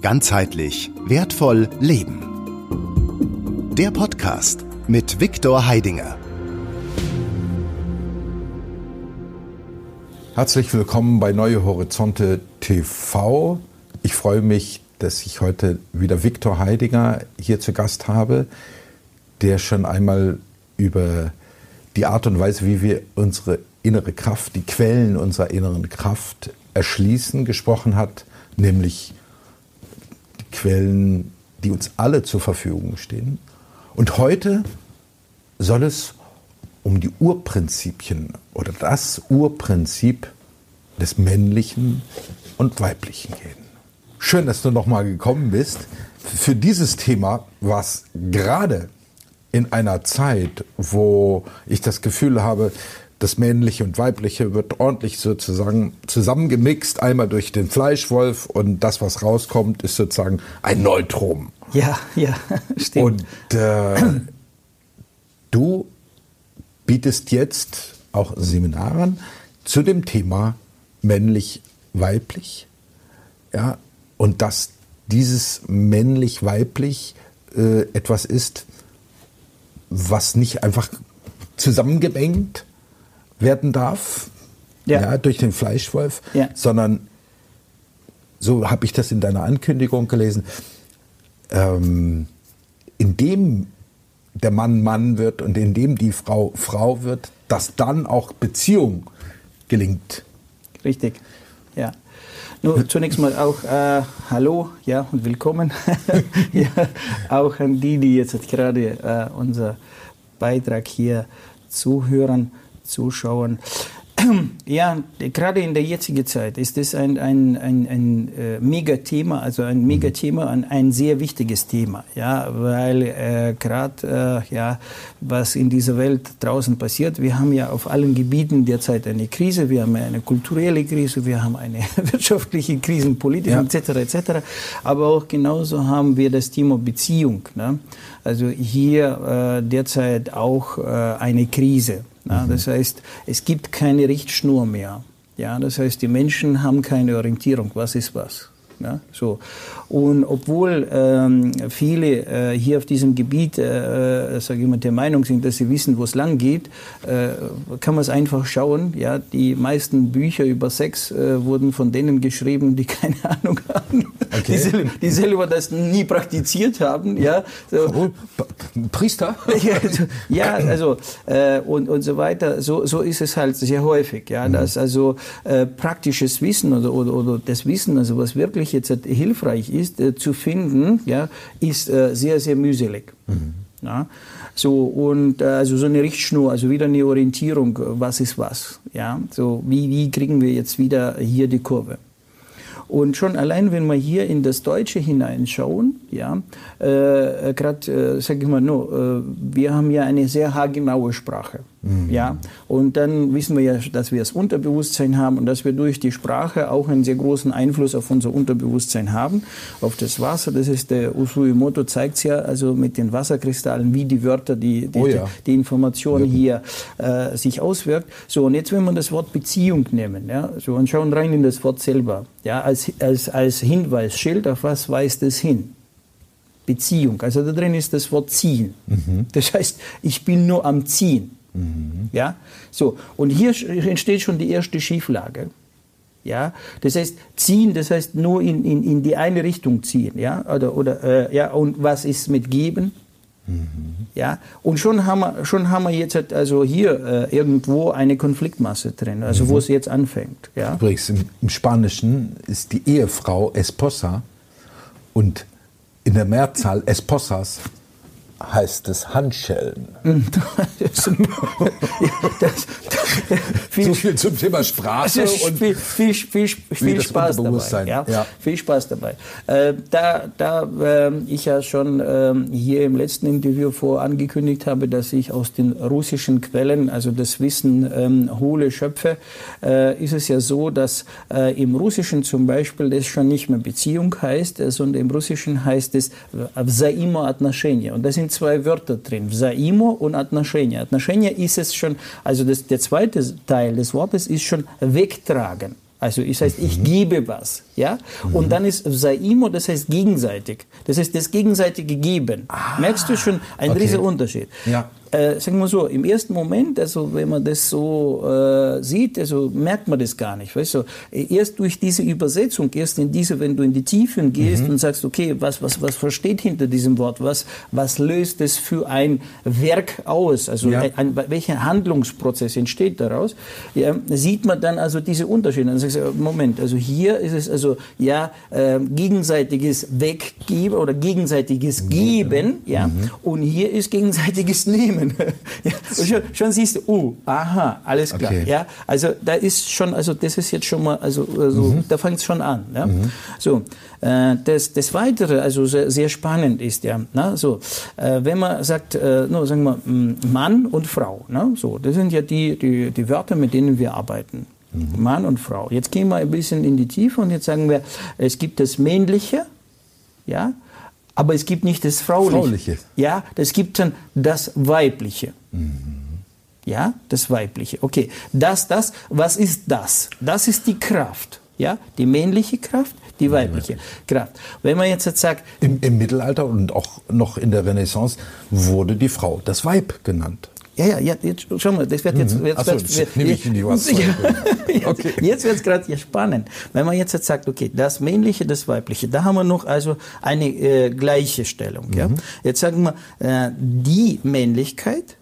Ganzheitlich wertvoll leben. Der Podcast mit Viktor Heidinger. Herzlich willkommen bei Neue Horizonte TV. Ich freue mich, dass ich heute wieder Viktor Heidinger hier zu Gast habe, der schon einmal über die Art und Weise, wie wir unsere innere Kraft, die Quellen unserer inneren Kraft erschließen, gesprochen hat, nämlich Quellen, die uns alle zur Verfügung stehen. Und heute soll es um die Urprinzipien oder das Urprinzip des Männlichen und Weiblichen gehen. Schön, dass du nochmal gekommen bist. Für dieses Thema, was gerade in einer Zeit, wo ich das Gefühl habe, das Männliche und Weibliche wird ordentlich sozusagen zusammengemixt, einmal durch den Fleischwolf und das, was rauskommt, ist sozusagen ein Neutrum. Ja, ja, stimmt. Und äh, du bietest jetzt auch Seminare an zu dem Thema männlich-weiblich. Ja, und dass dieses männlich-weiblich äh, etwas ist, was nicht einfach zusammengemengt werden darf, ja. ja durch den Fleischwolf, ja. sondern so habe ich das in deiner Ankündigung gelesen, ähm, indem der Mann Mann wird und indem die Frau Frau wird, dass dann auch Beziehung gelingt. Richtig, ja. Nur zunächst mal auch äh, Hallo ja, und willkommen. ja, auch an die, die jetzt gerade äh, unser Beitrag hier zuhören. Zuschauern. Ja, gerade in der jetzigen Zeit ist das ein, ein, ein, ein äh, Megathema, also ein Megathema, ein, ein sehr wichtiges Thema, ja, weil äh, gerade äh, ja, was in dieser Welt draußen passiert, wir haben ja auf allen Gebieten derzeit eine Krise, wir haben eine kulturelle Krise, wir haben eine wirtschaftliche Krise, politische ja. etc. etc. Aber auch genauso haben wir das Thema Beziehung. Ne? Also hier äh, derzeit auch äh, eine Krise. Ja, mhm. Das heißt, es gibt keine Richtschnur mehr. Ja, das heißt, die Menschen haben keine Orientierung, was ist was. Ja, so. Und obwohl ähm, viele äh, hier auf diesem Gebiet, äh, äh sage ich mal, der Meinung sind, dass sie wissen, wo es lang geht, äh, kann man es einfach schauen. Ja, die meisten Bücher über Sex äh, wurden von denen geschrieben, die keine Ahnung haben, okay. die, selber, die, selber das nie praktiziert haben. Ja, so. Priester? ja, also äh, und, und so weiter. So, so ist es halt sehr häufig. Ja, mhm. dass also praktisches Wissen oder, oder, oder das Wissen, also was wirklich wirklich jetzt hilfreich ist, äh, zu finden, ja, ist äh, sehr, sehr mühselig. Mhm. Ja. So, und äh, also so eine Richtschnur, also wieder eine Orientierung, was ist was. Ja. So, wie, wie kriegen wir jetzt wieder hier die Kurve? Und schon allein, wenn wir hier in das Deutsche hineinschauen, ja, äh, gerade, äh, sage ich mal, no, äh, wir haben ja eine sehr haargenaue Sprache. Mhm. Ja, und dann wissen wir ja, dass wir das Unterbewusstsein haben und dass wir durch die Sprache auch einen sehr großen Einfluss auf unser Unterbewusstsein haben, auf das Wasser. Das ist der Usui Moto zeigt es ja, also mit den Wasserkristallen, wie die Wörter, die, die, oh ja. die, die Information ja. hier äh, sich auswirkt. So, und jetzt, wenn wir das Wort Beziehung nehmen, ja, so, und schauen rein in das Wort selber, ja, als, als, als Hinweisschild, auf was weist es hin? Beziehung. Also da drin ist das Wort ziehen. Mhm. Das heißt, ich bin nur am Ziehen. Mhm. Ja, so. Und hier entsteht schon die erste Schieflage. Ja, das heißt, ziehen, das heißt nur in, in, in die eine Richtung ziehen. Ja, oder, oder, äh, ja, und was ist mit geben? Mhm. Ja, und schon haben wir, schon haben wir jetzt halt also hier äh, irgendwo eine Konfliktmasse drin, also mhm. wo es jetzt anfängt. Ja. Übrigens, im, im Spanischen ist die Ehefrau Esposa und in der Mehrzahl Esposas heißt es Handschellen. das, das, viel, so viel zum Thema Sprache und viel, viel, viel, viel Spaß dabei. Ja? ja? Viel Spaß dabei. Äh, da da äh, ich ja schon äh, hier im letzten Interview vor angekündigt habe, dass ich aus den russischen Quellen, also das Wissen ähm, hole, schöpfe, äh, ist es ja so, dass äh, im Russischen zum Beispiel das schon nicht mehr Beziehung heißt, äh, sondern im Russischen heißt es взаимоотношения. Und das sind sind zwei Wörter drin, Взаимо und Отношения. Отношения ist es schon, also das, der zweite Teil des Wortes ist schon wegtragen. Also das heißt, ich mhm. gebe was, ja. Mhm. Und dann ist Saimo, das heißt gegenseitig. Das heißt das gegenseitige Geben. Ah, Merkst du schon einen okay. riesen Unterschied? Ja äh, sagen wir so, im ersten Moment, also wenn man das so äh, sieht, also merkt man das gar nicht. Weißt du, erst durch diese Übersetzung, erst in diese, wenn du in die Tiefen gehst mhm. und sagst, okay, was, was, was versteht hinter diesem Wort, was, was löst es für ein Werk aus, also ja. ein, ein, welcher Handlungsprozess entsteht daraus, ja, sieht man dann also diese Unterschiede. Dann sagst du, Moment, also hier ist es also ja äh, gegenseitiges Weggeben oder gegenseitiges mhm. Geben, ja, mhm. und hier ist gegenseitiges Nehmen. Themen. ja, schon, schon, siehst du, uh, aha, alles klar. Okay. Ja, also da ist schon, also das ist jetzt schon mal, also, also mhm. da fängt es schon an. Ja? Mhm. So, äh, das, das Weitere, also sehr, sehr spannend ist ja, na, so, äh, wenn man sagt, äh, no, sagen wir, Mann und Frau, na, so, das sind ja die, die, die Wörter, mit denen wir arbeiten. Mhm. Mann und Frau. Jetzt gehen wir ein bisschen in die Tiefe und jetzt sagen wir, es gibt das Männliche, ja, aber es gibt nicht das Frauliche. Frauliche. Ja, es gibt dann das Weibliche. Mhm. Ja, das Weibliche. Okay, das, das, was ist das? Das ist die Kraft. Ja, die männliche Kraft, die weibliche Kraft. Wenn man jetzt, jetzt sagt. Im, Im Mittelalter und auch noch in der Renaissance wurde die Frau das Weib genannt. Ja, ja, ja, jetzt, schau mal, das wird jetzt. Mhm. jetzt, Achso, wird, nehme ich in die was. Ja, okay. Jetzt wird es gerade spannend. Wenn man jetzt, jetzt sagt, okay, das Männliche, das Weibliche, da haben wir noch also eine äh, gleiche Stellung. Mhm. Ja? Jetzt sagen wir äh, die Männlichkeit,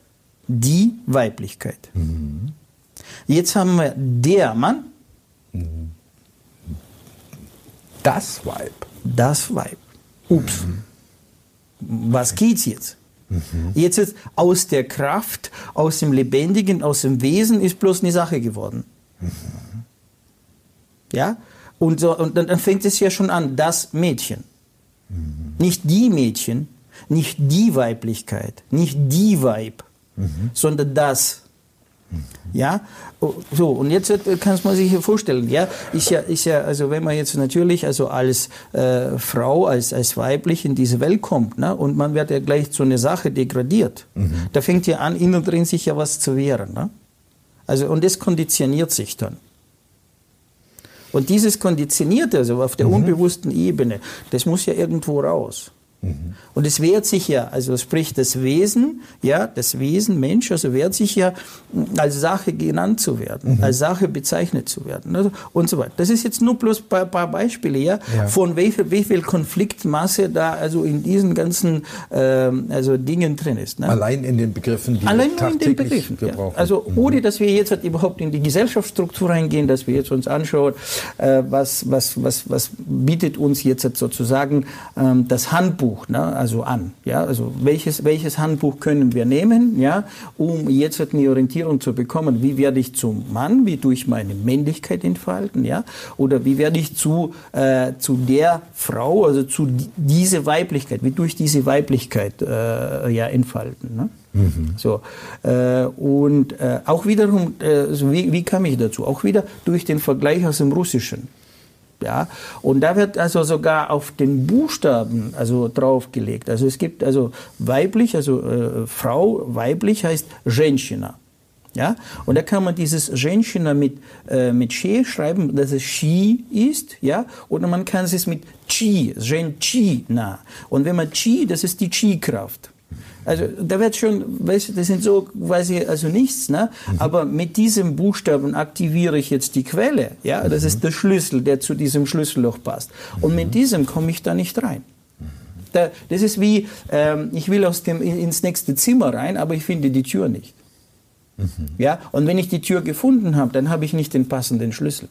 die Weiblichkeit. Mhm. Jetzt haben wir der Mann. Mhm. Das Weib. Das Weib. Ups. Mhm. Was geht's jetzt? Mhm. Jetzt ist aus der Kraft, aus dem Lebendigen, aus dem Wesen ist bloß eine Sache geworden. Mhm. Ja? Und, so, und dann, fängt es ja schon an, das Mädchen. Mhm. Nicht die Mädchen, nicht die Weiblichkeit, nicht die Weib, mhm. sondern das. Ja, oh, so und jetzt äh, kann man sich vorstellen, ja, ist ja, ist ja, also wenn man jetzt natürlich also als äh, Frau, als, als weiblich in diese Welt kommt, ne, und man wird ja gleich zu einer Sache degradiert, mhm. da fängt ja an, innen drin sich ja was zu wehren, ne? Also und das konditioniert sich dann. Und dieses Konditionierte, also auf der mhm. unbewussten Ebene, das muss ja irgendwo raus. Und es wehrt sich ja, also sprich das Wesen, ja, das Wesen Mensch, also wehrt sich ja als Sache genannt zu werden, mhm. als Sache bezeichnet zu werden also, und so weiter. Das ist jetzt nur bloß ein paar, paar Beispiele, ja, ja, von wie viel, wie viel Konfliktmasse da also in diesen ganzen ähm, also Dingen drin ist. Ne? Allein in den Begriffen, die Allein wir in den Begriffen, gebrauchen. Ja. Also mhm. ohne, dass wir jetzt halt überhaupt in die Gesellschaftsstruktur reingehen, dass wir jetzt uns anschauen, äh, was, was, was, was bietet uns jetzt halt sozusagen ähm, das Handbuch Handbuch, ne, also an. Ja, also welches, welches Handbuch können wir nehmen, ja, um jetzt eine Orientierung zu bekommen, wie werde ich zum Mann, wie durch meine Männlichkeit entfalten, ja, oder wie werde ich zu, äh, zu der Frau, also zu diese Weiblichkeit, wie durch diese Weiblichkeit äh, ja, entfalten. Ne? Mhm. So, äh, und äh, auch wiederum, äh, wie, wie kam ich dazu? Auch wieder durch den Vergleich aus dem Russischen. Ja, und da wird also sogar auf den Buchstaben also draufgelegt. Also es gibt also weiblich, also äh, Frau, weiblich heißt Женщина. Ja, und da kann man dieses Женщина mit, äh, mit She schreiben, dass es She ist, ja, oder man kann es mit Chi, Женщина. Und wenn man Chi, das ist die Chi-Kraft. Also da wird schon, weißt du, das sind so quasi also nichts, ne? Mhm. Aber mit diesem Buchstaben aktiviere ich jetzt die Quelle, ja? Das mhm. ist der Schlüssel, der zu diesem Schlüsselloch passt. Und mit mhm. diesem komme ich da nicht rein. Da, das ist wie, ähm, ich will aus dem, ins nächste Zimmer rein, aber ich finde die Tür nicht. Mhm. Ja? Und wenn ich die Tür gefunden habe, dann habe ich nicht den passenden Schlüssel.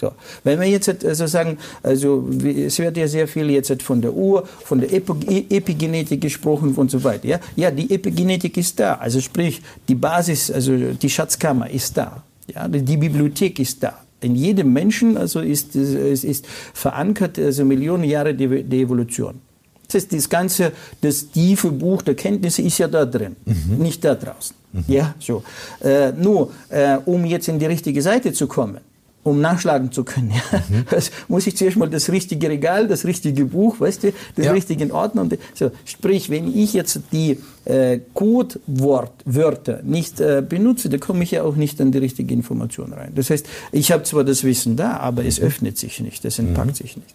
So. Wenn wir jetzt also sagen, also es wird ja sehr viel jetzt von der Uhr, von der Epigenetik gesprochen und so weiter. Ja, ja, die Epigenetik ist da. Also sprich, die Basis, also die Schatzkammer ist da. Ja, die Bibliothek ist da. In jedem Menschen also ist, ist, ist verankert also Millionen Jahre die, die Evolution. Das heißt, das ganze, das tiefe Buch der Kenntnisse ist ja da drin, mhm. nicht da draußen. Mhm. Ja, so. Äh, nur, äh, um jetzt in die richtige Seite zu kommen, um nachschlagen zu können. Ja. Mhm. Das muss ich zuerst mal das richtige Regal, das richtige Buch, weißt du, das ja. richtige Ordner. So, sprich, wenn ich jetzt die äh, Codewörter nicht äh, benutze, dann komme ich ja auch nicht an die richtige Information rein. Das heißt, ich habe zwar das Wissen da, aber es mhm. öffnet sich nicht, es entpackt mhm. sich nicht.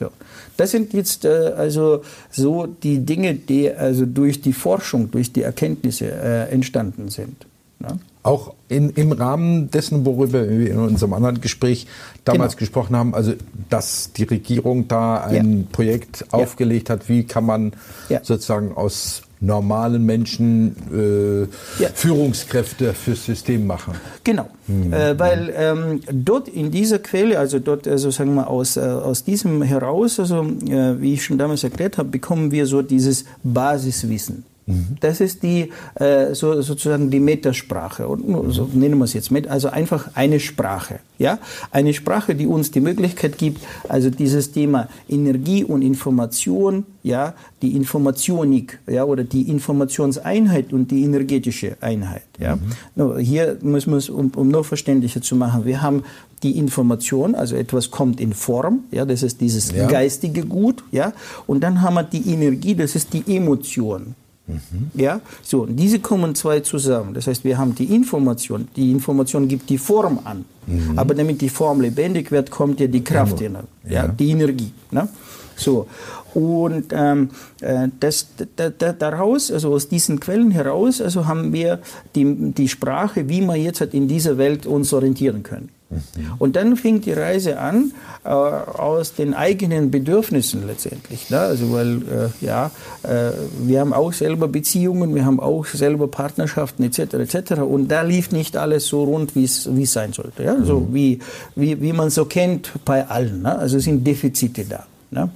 So. Das sind jetzt äh, also so die Dinge, die also durch die Forschung, durch die Erkenntnisse äh, entstanden sind. Ne? Auch in, im Rahmen dessen, worüber wir in unserem anderen Gespräch damals genau. gesprochen haben, also dass die Regierung da ein ja. Projekt ja. aufgelegt hat, wie kann man ja. sozusagen aus normalen Menschen äh. Führungskräfte fürs System machen. Genau, mhm. äh, weil ähm, dort in dieser Quelle, also dort also sagen wir aus, äh, aus diesem heraus, also äh, wie ich schon damals erklärt habe, bekommen wir so dieses Basiswissen. Das ist die äh, so, sozusagen die Metasprache. Und so nennen wir es jetzt mit. Also einfach eine Sprache. Ja, eine Sprache, die uns die Möglichkeit gibt, also dieses Thema Energie und Information, ja, die Informationik, ja, oder die Informationseinheit und die energetische Einheit. Ja. Mhm. Hier müssen wir es, um, um noch verständlicher zu machen, wir haben die Information, also etwas kommt in Form, ja, das ist dieses ja. geistige Gut, ja, und dann haben wir die Energie, das ist die Emotion. Mhm. Ja, so, und diese kommen zwei zusammen. Das heißt, wir haben die Information. Die Information gibt die Form an. Mhm. Aber damit die Form lebendig wird, kommt ja die Kraft, ja, ja, die Energie. Ne? So. Und ähm, äh, das, da, da, daraus, also aus diesen Quellen heraus, also haben wir die, die Sprache, wie wir jetzt halt in dieser Welt uns orientieren können. Mhm. Und dann fing die Reise an äh, aus den eigenen Bedürfnissen letztendlich. Ne? Also weil äh, ja, äh, wir haben auch selber Beziehungen, wir haben auch selber Partnerschaften etc. etc. Und da lief nicht alles so rund, wie es sein sollte. Ja? So mhm. wie, wie, wie man so kennt bei allen. Ne? Also sind Defizite da. Ne?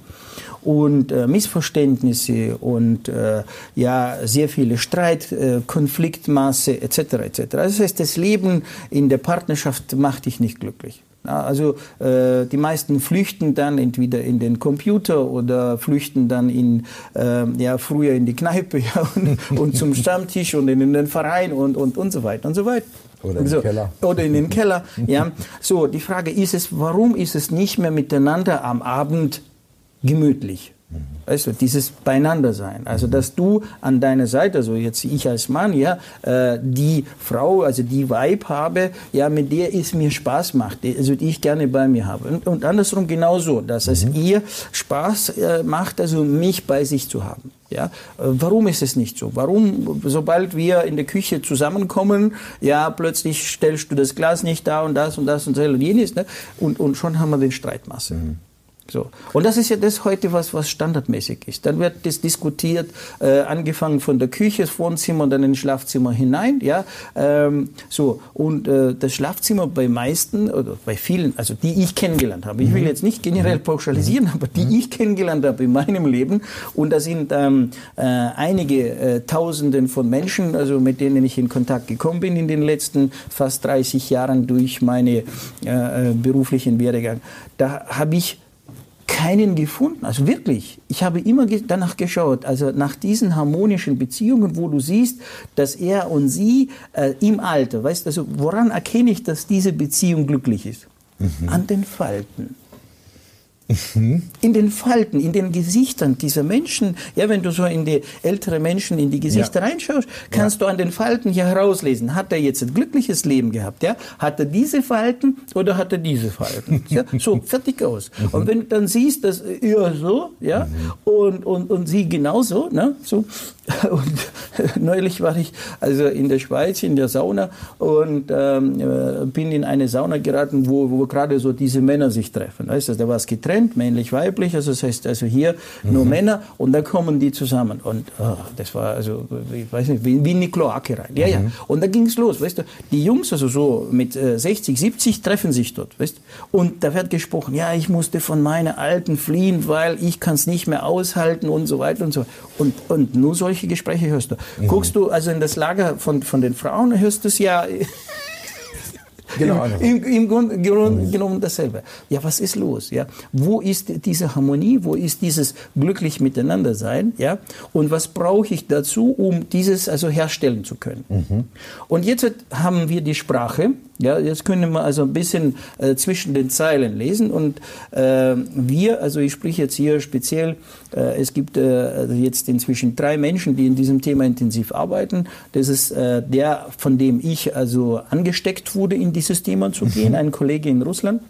Und äh, Missverständnisse und äh, ja sehr viele Streit, äh, Konfliktmasse etc. etc. Das heißt, das Leben in der Partnerschaft macht dich nicht glücklich. Also äh, die meisten flüchten dann entweder in den Computer oder flüchten dann in äh, ja früher in die Kneipe ja, und, und zum Stammtisch und in den Verein und und und so weiter und so weiter. Oder in so, den Keller. Oder in den Keller. Ja. So, die Frage ist es, warum ist es nicht mehr miteinander am Abend gemütlich. Weißt du, dieses Beieinandersein. Also, dass du an deiner Seite, also jetzt ich als Mann, ja, äh, die Frau, also die Weib habe, ja, mit der es mir Spaß macht, also die ich gerne bei mir habe. Und, und andersrum genauso, dass mhm. es ihr Spaß äh, macht, also mich bei sich zu haben. Ja, warum ist es nicht so? Warum, sobald wir in der Küche zusammenkommen, ja, plötzlich stellst du das Glas nicht da und das und das und das und jenes, ne? und, und schon haben wir den Streitmasse. Mhm. So. Und das ist ja das heute, was, was standardmäßig ist. Dann wird das diskutiert, äh, angefangen von der Küche, das Wohnzimmer und dann ins Schlafzimmer hinein. Ja? Ähm, so. Und äh, das Schlafzimmer bei meisten, oder bei vielen, also die ich kennengelernt habe, ich will mhm. jetzt nicht generell mhm. pauschalisieren, aber die mhm. ich kennengelernt habe in meinem Leben, und da sind ähm, äh, einige äh, Tausenden von Menschen, also mit denen ich in Kontakt gekommen bin in den letzten fast 30 Jahren durch meine äh, äh, beruflichen Werdegang, da habe ich keinen gefunden. Also wirklich, ich habe immer danach geschaut, also nach diesen harmonischen Beziehungen, wo du siehst, dass er und sie äh, im Alter, weißt du, also woran erkenne ich, dass diese Beziehung glücklich ist? Mhm. An den Falten. Mhm. In den Falten, in den Gesichtern dieser Menschen, ja, wenn du so in die ältere Menschen in die Gesichter ja. reinschaust, kannst ja. du an den Falten hier herauslesen, hat er jetzt ein glückliches Leben gehabt, ja? Hat er diese Falten oder hat er diese Falten? ja, so, fertig aus. Mhm. Und wenn du dann siehst, dass er so, ja, mhm. und, und, und sie genauso, ne, so, und neulich war ich also in der Schweiz in der Sauna und ähm, äh, bin in eine Sauna geraten, wo, wo gerade so diese Männer sich treffen. Weißt du, da war es getrennt, männlich, weiblich. Also das heißt also hier mhm. nur Männer und dann kommen die zusammen. Und oh, das war also, ich weiß nicht, wie, wie in die Kloake rein. Ja, mhm. ja. Und da ging es los, weißt du. Die Jungs, also so mit äh, 60, 70, treffen sich dort, weißt Und da wird gesprochen, ja, ich musste von meiner Alten fliehen, weil ich kann es nicht mehr aushalten und so weiter und so. Und, und nur solche solche Gespräche hörst du. Mhm. Guckst du also in das Lager von, von den Frauen, hörst du es ja Genau, Im, im, Grunde mhm. genommen dasselbe. Ja, was ist los? Ja, wo ist diese Harmonie? Wo ist dieses glücklich miteinander sein? Ja, und was brauche ich dazu, um dieses also herstellen zu können? Mhm. Und jetzt haben wir die Sprache. Ja, jetzt können wir also ein bisschen äh, zwischen den Zeilen lesen und äh, wir, also ich spreche jetzt hier speziell, es gibt äh, also jetzt inzwischen drei Menschen, die in diesem Thema intensiv arbeiten. Das ist äh, der, von dem ich also angesteckt wurde, in dieses Thema zu gehen, mhm. ein Kollege in Russland.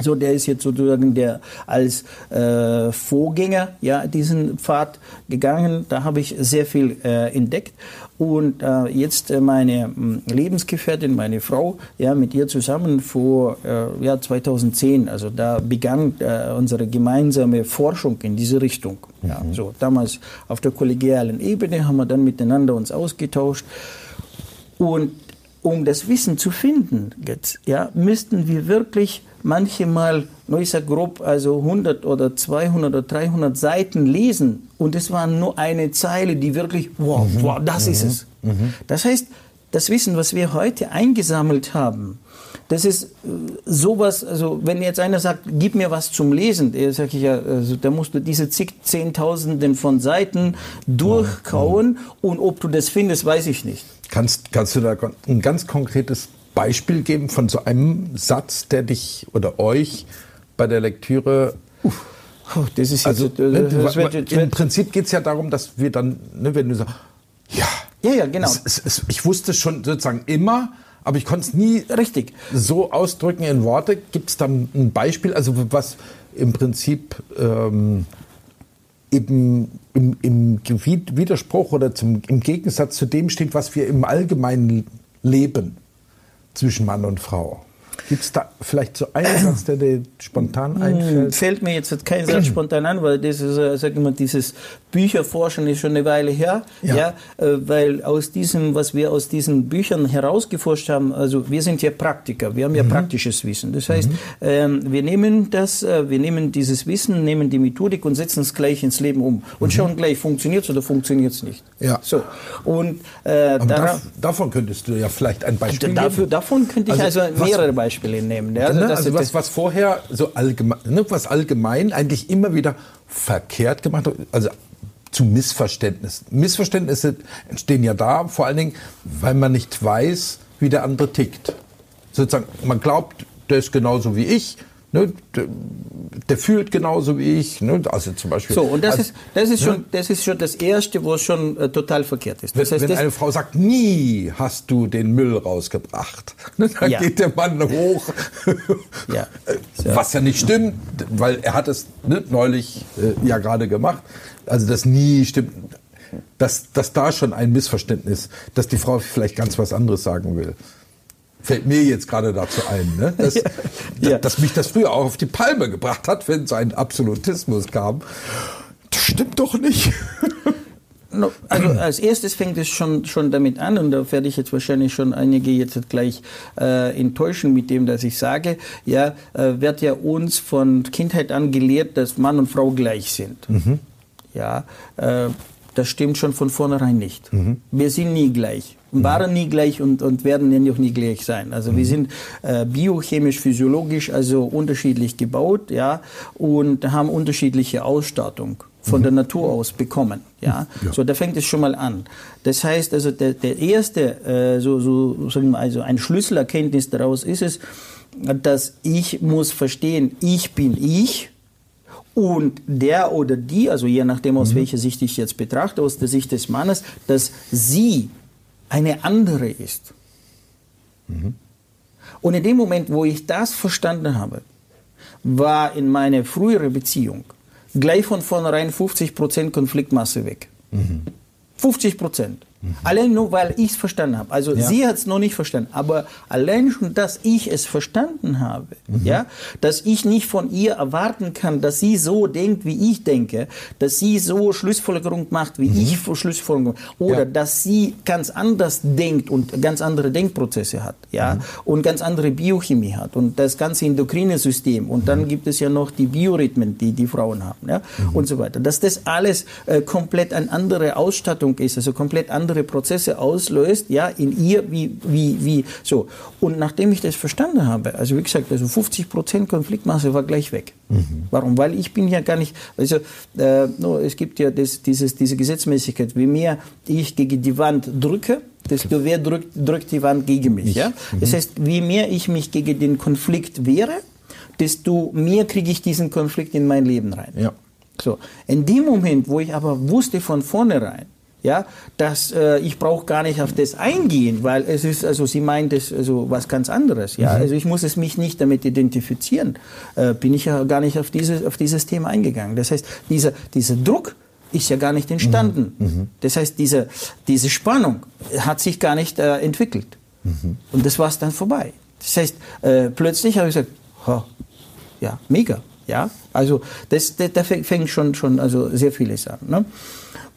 So, der ist jetzt sozusagen der als äh, Vorgänger ja diesen Pfad gegangen. Da habe ich sehr viel äh, entdeckt und äh, jetzt äh, meine mh, Lebensgefährtin, meine Frau, ja mit ihr zusammen vor äh, ja 2010. Also da begann äh, unsere gemeinsame Forschung in diese Richtung. Ja, mhm. so damals auf der kollegialen Ebene haben wir dann miteinander uns ausgetauscht und um das Wissen zu finden, jetzt, ja, müssten wir wirklich manchmal, nur ich sage grob, also 100 oder 200 oder 300 Seiten lesen und es war nur eine Zeile, die wirklich, wow, mhm. wow das mhm. ist es. Mhm. Das heißt, das Wissen, was wir heute eingesammelt haben, das ist äh, sowas, also wenn jetzt einer sagt, gib mir was zum Lesen, der sage ich ja, also, da musst du diese zig Zehntausenden von Seiten durchkauen und ob du das findest, weiß ich nicht. Kannst, kannst du da ein ganz konkretes Beispiel geben von so einem Satz, der dich oder euch bei der Lektüre uff, oh, das ist also, jetzt, ne, das wird, wird, Im Prinzip geht es ja darum, dass wir dann, ne, wenn du sagst, ja, ja, ja, genau. Es, es, ich wusste schon sozusagen immer, aber ich konnte es nie richtig so ausdrücken in Worte. Gibt es dann ein Beispiel, also was im Prinzip ähm, eben im, im Widerspruch oder zum, im Gegensatz zu dem steht, was wir im Allgemeinen leben? zwischen Mann und Frau. Gibt es da vielleicht so einen Satz, der dir spontan hm, einfällt? Fällt mir jetzt kein Satz spontan an, weil das ist, äh, sag ich mal, dieses Bücherforschen ist schon eine Weile her, ja. ja. Äh, weil aus diesem, was wir aus diesen Büchern herausgeforscht haben, also wir sind ja Praktiker, wir haben ja mhm. praktisches Wissen. Das heißt, mhm. ähm, wir nehmen das, äh, wir nehmen dieses Wissen, nehmen die Methodik und setzen es gleich ins Leben um und mhm. schauen gleich, funktioniert es oder funktioniert es nicht. Ja. So. Und äh, da, davon könntest du ja vielleicht ein Beispiel dafür, geben. Davon könnte ich also, also mehrere Beispiele nehmen. Ja? Also, ne, also was, was vorher so allgemein, ne, was allgemein eigentlich immer wieder verkehrt gemacht wird, also zu Missverständnissen. Missverständnisse entstehen ja da, vor allen Dingen, weil man nicht weiß, wie der andere tickt. Sozusagen, man glaubt, der ist genauso wie ich, Ne, der, der, fühlt genauso wie ich. Ne, also zum Beispiel. So, und das, also, ist, das, ist, ne? schon, das ist schon das Erste, wo es schon äh, total verkehrt ist. Das wenn, heißt, wenn eine Frau sagt, nie hast du den Müll rausgebracht, ne, dann ja. geht der Mann hoch. ja. Was ja nicht stimmt, weil er hat es ne, neulich äh, ja gerade gemacht. Also das nie stimmt. Dass, dass da schon ein Missverständnis, dass die Frau vielleicht ganz was anderes sagen will fällt mir jetzt gerade dazu ein, ne? dass, ja. dass mich das früher auch auf die Palme gebracht hat, wenn so ein Absolutismus kam. Das stimmt doch nicht. Also als erstes fängt es schon, schon damit an und da werde ich jetzt wahrscheinlich schon einige jetzt gleich äh, enttäuschen mit dem, dass ich sage, ja, äh, wird ja uns von Kindheit an gelehrt, dass Mann und Frau gleich sind. Mhm. Ja, äh, das stimmt schon von vornherein nicht. Mhm. Wir sind nie gleich. Waren nie gleich und, und werden ja auch nie gleich sein. Also mhm. wir sind äh, biochemisch, physiologisch also unterschiedlich gebaut, ja, und haben unterschiedliche Ausstattung von mhm. der Natur aus bekommen. Ja? ja? so da fängt es schon mal an. Das heißt also der, der erste äh, so, so sagen wir also ein Schlüsselerkenntnis daraus ist es, dass ich muss verstehen, ich bin ich und der oder die, also je nachdem aus mhm. welcher Sicht ich jetzt betrachte, aus der Sicht des Mannes, dass sie eine andere ist. Mhm. Und in dem Moment, wo ich das verstanden habe, war in meiner früheren Beziehung gleich von vornherein 50% Konfliktmasse weg. Mhm. 50 Prozent. Mhm. Allein nur, weil ich es verstanden habe. Also ja. sie hat es noch nicht verstanden, aber allein schon, dass ich es verstanden habe, mhm. ja, dass ich nicht von ihr erwarten kann, dass sie so denkt, wie ich denke, dass sie so Schlussfolgerung macht, wie mhm. ich Schlussfolgerung, oder ja. dass sie ganz anders denkt und ganz andere Denkprozesse hat, ja, mhm. und ganz andere Biochemie hat und das ganze endokrine System und dann mhm. gibt es ja noch die Biorhythmen, die die Frauen haben, ja, mhm. und so weiter. Dass das alles äh, komplett eine andere Ausstattung ist, also komplett andere andere Prozesse auslöst, ja, in ihr, wie, wie, wie, so. Und nachdem ich das verstanden habe, also wie gesagt, also 50 Prozent Konfliktmasse war gleich weg. Mhm. Warum? Weil ich bin ja gar nicht, also äh, no, es gibt ja das, dieses, diese Gesetzmäßigkeit, wie mehr ich gegen die Wand drücke, desto mehr drückt, drückt die Wand gegen mich. Ich. Ja? Mhm. Das heißt, wie mehr ich mich gegen den Konflikt wehre, desto mehr kriege ich diesen Konflikt in mein Leben rein. Ja. So, in dem Moment, wo ich aber wusste von vornherein, ja, dass äh, ich brauche gar nicht auf das eingehen, weil es ist, also sie meint es also was ganz anderes, ja, mhm. also ich muss es mich nicht damit identifizieren, äh, bin ich ja gar nicht auf dieses auf dieses Thema eingegangen. Das heißt, dieser dieser Druck ist ja gar nicht entstanden. Mhm. mhm. Das heißt, diese diese Spannung hat sich gar nicht äh, entwickelt mhm. und das war es dann vorbei. Das heißt, äh, plötzlich habe ich gesagt, oh, ja, mega. Ja, also das, das, da fängt schon, schon also sehr vieles an. Ne?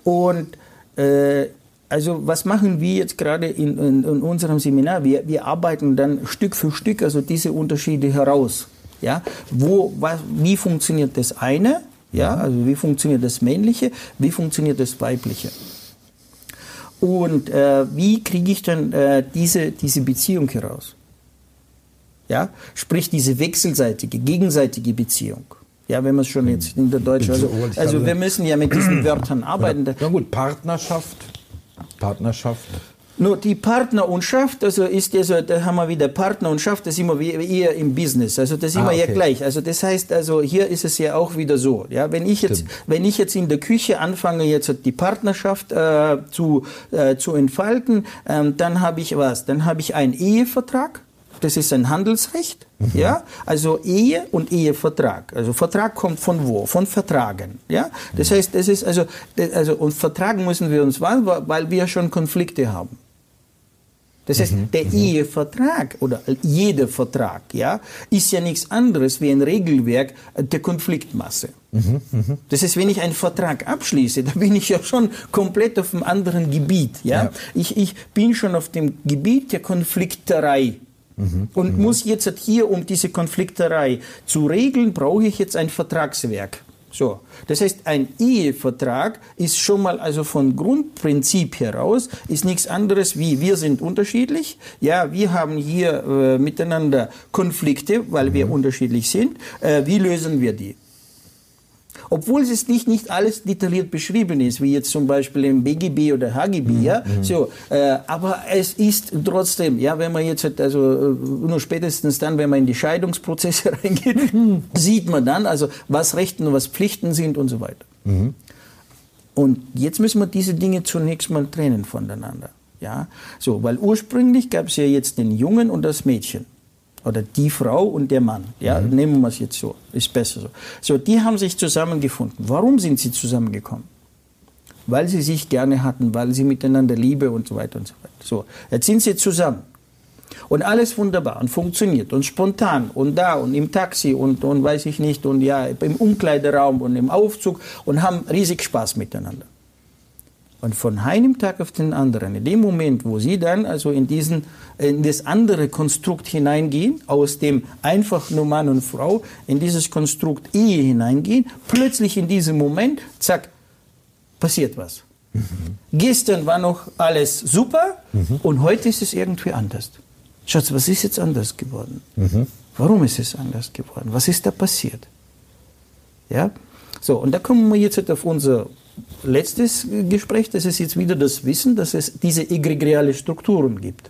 Und äh, also was machen wir jetzt gerade in, in, in, unserem Seminar? Wir, wir arbeiten dann Stück für Stück also diese Unterschiede heraus. Ja, wo, was, wie funktioniert das eine? Ja, also wie funktioniert das Männliche? Wie funktioniert das Weibliche? Und äh, wie kriege ich dann äh, diese, diese Beziehung heraus? Ja? Sprich, diese wechselseitige, gegenseitige Beziehung. Ja, wenn man es schon jetzt in der deutschen, also, also wir müssen ja mit diesen Wörtern arbeiten. Ja, gut, Partnerschaft, Partnerschaft. Nur die Partner und Schaft, also ist ja so, da haben wir wieder Partner und Schaft, das ist immer wie, eher im Business. Also das ist ah, immer okay. ja gleich. Also das heißt, also hier ist es ja auch wieder so. Ja, wenn ich jetzt, Stimmt. wenn ich jetzt in der Küche anfange, jetzt die Partnerschaft äh, zu, äh, zu entfalten, ähm, dann habe ich was? Dann habe ich einen Ehevertrag das ist ein Handelsrecht, mhm. ja, also Ehe und Ehevertrag. Also Vertrag kommt von wo? Von Vertragen, ja. Das mhm. heißt, das ist also, also und vertragen müssen wir uns, weil, weil wir schon Konflikte haben. Das heißt, mhm. der mhm. Ehevertrag oder jeder Vertrag, ja, ist ja nichts anderes wie ein Regelwerk der Konfliktmasse. Mhm. Mhm. Das heißt, wenn ich einen Vertrag abschließe, dann bin ich ja schon komplett auf einem anderen Gebiet, ja. ja. Ich, ich bin schon auf dem Gebiet der Konflikterei. Mhm. Und mhm. muss jetzt hier, um diese Konflikterei zu regeln, brauche ich jetzt ein Vertragswerk. So, das heißt, ein Ehevertrag ist schon mal also von Grundprinzip heraus ist nichts anderes wie wir sind unterschiedlich. Ja, wir haben hier äh, miteinander Konflikte, weil mhm. wir unterschiedlich sind. Äh, wie lösen wir die? Obwohl es nicht, nicht alles detailliert beschrieben ist, wie jetzt zum Beispiel im BGB oder HGB, mhm. ja, mhm. so, äh, aber es ist trotzdem, ja, wenn man jetzt, also äh, nur spätestens dann, wenn man in die Scheidungsprozesse reingeht, sieht man dann, also was Rechten und was Pflichten sind und so weiter. Mhm. Und jetzt müssen wir diese Dinge zunächst mal trennen voneinander. Ja, so, weil ursprünglich gab es ja jetzt den Jungen und das Mädchen oder die Frau und der Mann. Ja, mhm. nehmen wir es jetzt so, ist besser so. So, die haben sich zusammengefunden. Warum sind sie zusammengekommen? Weil sie sich gerne hatten, weil sie miteinander Liebe und so weiter und so weiter. So, jetzt sind sie zusammen. Und alles wunderbar und funktioniert und spontan und da und im Taxi und, und weiß ich nicht und ja, im Umkleideraum und im Aufzug und haben riesig Spaß miteinander. Und von einem Tag auf den anderen, in dem Moment, wo sie dann also in, diesen, in das andere Konstrukt hineingehen, aus dem einfach nur Mann und Frau, in dieses Konstrukt Ehe hineingehen, plötzlich in diesem Moment, zack, passiert was. Mhm. Gestern war noch alles super mhm. und heute ist es irgendwie anders. Schatz, was ist jetzt anders geworden? Mhm. Warum ist es anders geworden? Was ist da passiert? Ja? So, und da kommen wir jetzt auf unser letztes Gespräch, das ist jetzt wieder das Wissen, dass es diese egregiale Strukturen gibt.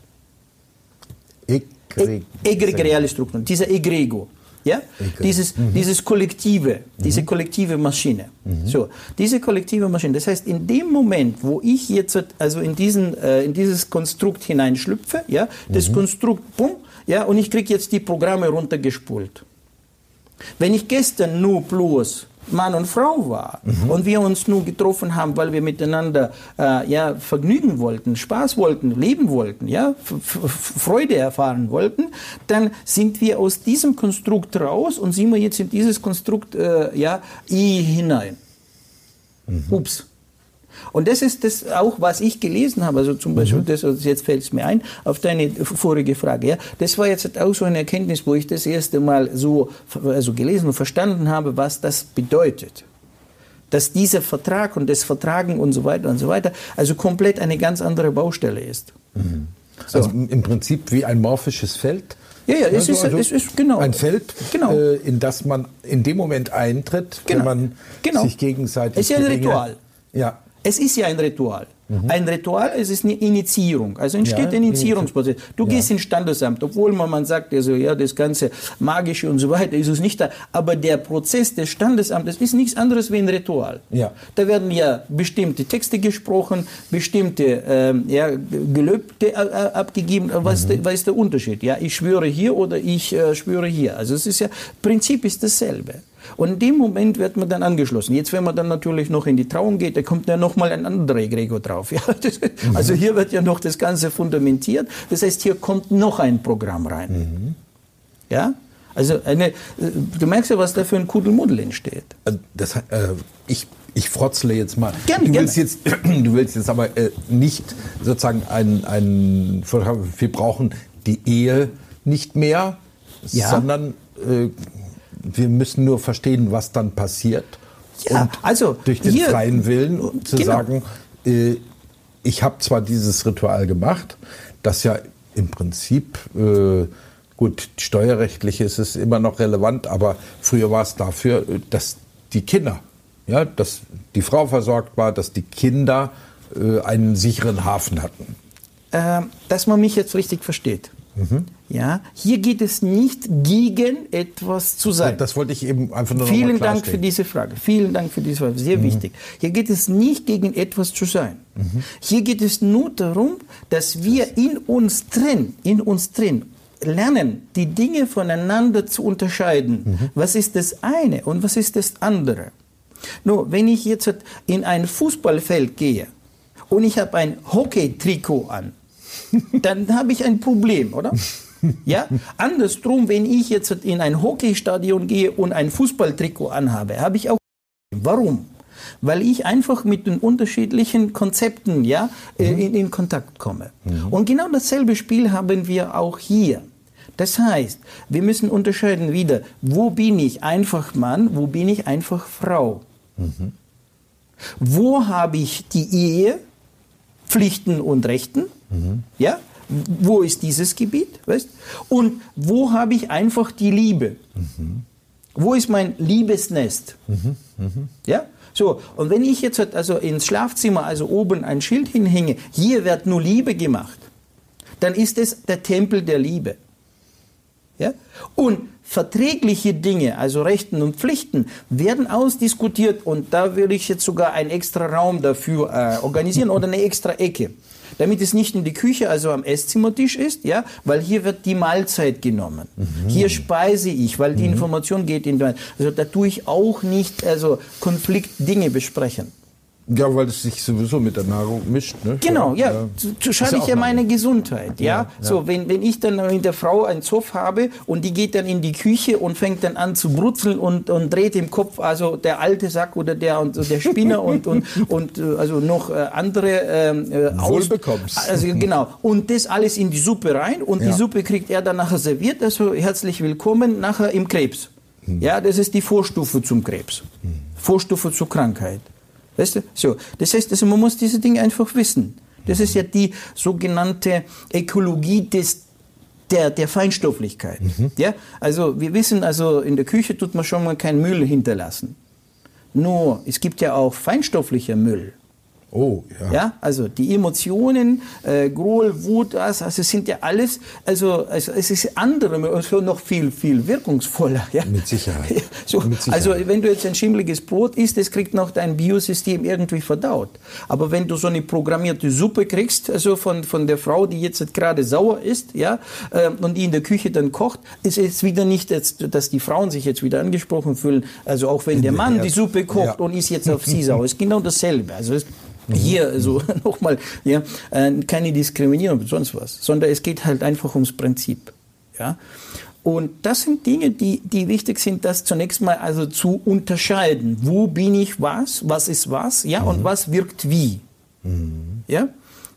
Egre egregiale Strukturen, dieser Egrego. Ja? Dieses, mhm. dieses kollektive, diese mhm. kollektive Maschine. Mhm. So, diese kollektive Maschine. Das heißt, in dem Moment, wo ich jetzt also in, diesen, äh, in dieses Konstrukt hineinschlüpfe, ja, das mhm. Konstrukt, bumm, ja, und ich kriege jetzt die Programme runtergespult. Wenn ich gestern nur bloß Mann und Frau war mhm. und wir uns nur getroffen haben, weil wir miteinander äh, ja, vergnügen wollten, Spaß wollten, leben wollten, ja, Freude erfahren wollten, dann sind wir aus diesem Konstrukt raus und sind wir jetzt in dieses Konstrukt äh, ja, I hinein. Mhm. Ups. Und das ist das auch, was ich gelesen habe. Also zum Beispiel, mhm. das, also jetzt fällt es mir ein, auf deine vorige Frage. Ja, das war jetzt auch so eine Erkenntnis, wo ich das erste Mal so also gelesen und verstanden habe, was das bedeutet. dass dieser Vertrag und das Vertragen und so weiter und so weiter also komplett eine ganz andere Baustelle ist. Mhm. So. Also im Prinzip wie ein morphisches Feld. Ja, ja, es, also, ist, also es ist genau ein Feld, genau. Äh, in das man in dem Moment eintritt, genau. wenn man genau. sich gegenseitig. Es ist ja ein Ritual. Ja. Es ist ja ein Ritual. Mhm. Ein Ritual es ist eine Initiierung, also entsteht ja, ein Initiierungsprozess. Du ja. gehst ins Standesamt, obwohl man, man sagt, also, ja, das ganze Magische und so weiter ist es nicht da, aber der Prozess des Standesamtes ist nichts anderes wie ein Ritual. Ja. Da werden ja bestimmte Texte gesprochen, bestimmte ähm, ja, Gelöbde äh, äh abgegeben. Was, mhm. der, was ist der Unterschied? Ja, ich schwöre hier oder ich äh, schwöre hier. Also es ist ja, Prinzip ist dasselbe. Und in dem Moment wird man dann angeschlossen. Jetzt, wenn man dann natürlich noch in die Trauung geht, da kommt ja noch mal ein anderer Egregor drauf. Ja, das, mhm. Also hier wird ja noch das Ganze fundamentiert. Das heißt, hier kommt noch ein Programm rein. Mhm. Ja? Also eine, du merkst ja, was da für ein Kuddelmuddel entsteht. Äh, das, äh, ich, ich frotzle jetzt mal. Gerne, du, gerne. Willst jetzt, du willst jetzt aber äh, nicht sozusagen ein, ein, wir brauchen die Ehe nicht mehr, ja. sondern äh, wir müssen nur verstehen, was dann passiert. Ja, und also durch den hier, freien Willen zu genau. sagen, äh, ich habe zwar dieses Ritual gemacht, das ja im Prinzip äh, gut steuerrechtlich ist es immer noch relevant, aber früher war es dafür, dass die Kinder, ja, dass die Frau versorgt war, dass die Kinder äh, einen sicheren Hafen hatten. Ähm, dass man mich jetzt richtig versteht. Mhm. Ja, hier geht es nicht gegen etwas zu sein. Das wollte ich eben einfach nur Vielen Dank für diese Frage. Vielen Dank für diese Frage. Sehr mhm. wichtig. Hier geht es nicht gegen etwas zu sein. Mhm. Hier geht es nur darum, dass wir in uns drin, in uns drin lernen, die Dinge voneinander zu unterscheiden. Mhm. Was ist das eine und was ist das andere? Nur, wenn ich jetzt in ein Fußballfeld gehe und ich habe ein Hockey-Trikot an, dann habe ich ein Problem, oder? Ja, andersrum, wenn ich jetzt in ein Hockeystadion gehe und ein Fußballtrikot anhabe, habe ich auch. Warum? Weil ich einfach mit den unterschiedlichen Konzepten ja, mhm. in, in, Kontakt komme. Mhm. Und genau dasselbe Spiel haben wir auch hier. Das heißt, wir müssen unterscheiden wieder, wo bin ich einfach Mann, wo bin ich einfach Frau. Mhm. Wo habe ich die Ehe, Pflichten und Rechten? Mhm. Ja? Wo ist dieses Gebiet? Weißt? Und wo habe ich einfach die Liebe? Mhm. Wo ist mein Liebesnest? Mhm. mhm. Ja? So, und wenn ich jetzt also ins Schlafzimmer, also oben ein Schild hinhänge, hier wird nur Liebe gemacht, dann ist es der Tempel der Liebe. Ja? Und verträgliche Dinge, also Rechten und Pflichten, werden ausdiskutiert und da würde ich jetzt sogar einen extra Raum dafür äh, organisieren oder eine extra Ecke damit es nicht in die Küche, also am Esszimmertisch ist, ja, weil hier wird die Mahlzeit genommen. Mhm. Hier speise ich, weil die mhm. Information geht in, also da tue ich auch nicht, also Konfliktdinge besprechen. Ja, weil es sich sowieso mit der Nahrung mischt. Ne? Genau, ja. ja. So schade ich ja meine Gesundheit. Ja? ja, So, wenn, wenn ich dann mit der Frau einen Zoff habe und die geht dann in die Küche und fängt dann an zu brutzeln und, und dreht im Kopf, also der alte Sack oder der, und, der Spinner und, und, und äh, also noch äh, andere ähm, äh, aus. Also genau. Und das alles in die Suppe rein und ja. die Suppe kriegt er dann nachher serviert. Also herzlich willkommen nachher im Krebs. Hm. Ja, das ist die Vorstufe zum Krebs. Hm. Vorstufe zur Krankheit. Weißt du? So. Das heißt, also man muss diese Dinge einfach wissen. Das ist ja die sogenannte Ökologie des der, der Feinstofflichkeit. Mhm. Ja? Also wir wissen, also in der Küche tut man schon mal keinen Müll hinterlassen. Nur, es gibt ja auch feinstofflicher Müll. Oh, ja. ja. Also die Emotionen, äh, Groll, Wut, das, also sind ja alles, also, also es ist andere, also noch viel, viel wirkungsvoller. Ja? Mit Sicherheit. So, Mit Sicherheit. Also wenn du jetzt ein schimmeliges Brot isst, das kriegt noch dein Biosystem irgendwie verdaut. Aber wenn du so eine programmierte Suppe kriegst, also von, von der Frau, die jetzt gerade sauer ist, ja, äh, und die in der Küche dann kocht, ist es wieder nicht, jetzt, dass die Frauen sich jetzt wieder angesprochen fühlen. Also auch wenn der Mann die Suppe kocht ja. und ist jetzt auf sie sauer, ist genau dasselbe. Also hier, also nochmal, ja, äh, keine Diskriminierung, sonst was, sondern es geht halt einfach ums Prinzip. Ja. Und das sind Dinge, die, die wichtig sind, das zunächst mal also zu unterscheiden. Wo bin ich was, was ist was, ja, mhm. und was wirkt wie. Mhm. Ja.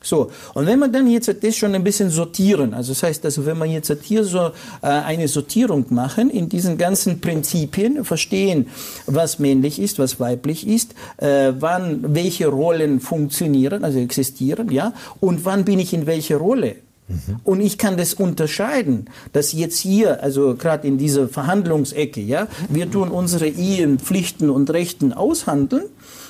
So, und wenn man dann jetzt das schon ein bisschen sortieren, also das heißt, also wenn man jetzt hier so äh, eine Sortierung machen in diesen ganzen Prinzipien, verstehen, was männlich ist, was weiblich ist, äh, wann welche Rollen funktionieren, also existieren, ja, und wann bin ich in welcher Rolle. Mhm. Und ich kann das unterscheiden, dass jetzt hier, also gerade in dieser Verhandlungsecke, ja, wir tun unsere Ehen, Pflichten und Rechten aushandeln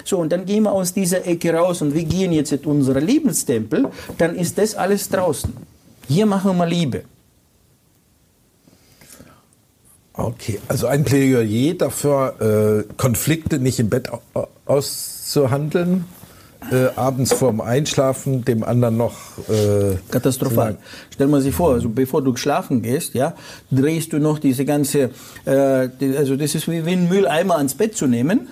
so, und dann gehen wir aus dieser Ecke raus und wir gehen jetzt in unsere Lebenstempel, dann ist das alles draußen. Hier machen wir Liebe. Okay, also ein Plädoyer dafür, äh, Konflikte nicht im Bett auszuhandeln, äh, abends vorm Einschlafen dem anderen noch äh, katastrophal. Stell mal sich vor, also bevor du schlafen gehst, ja, drehst du noch diese ganze, äh, die, also das ist wie, wie ein Mülleimer ans Bett zu nehmen.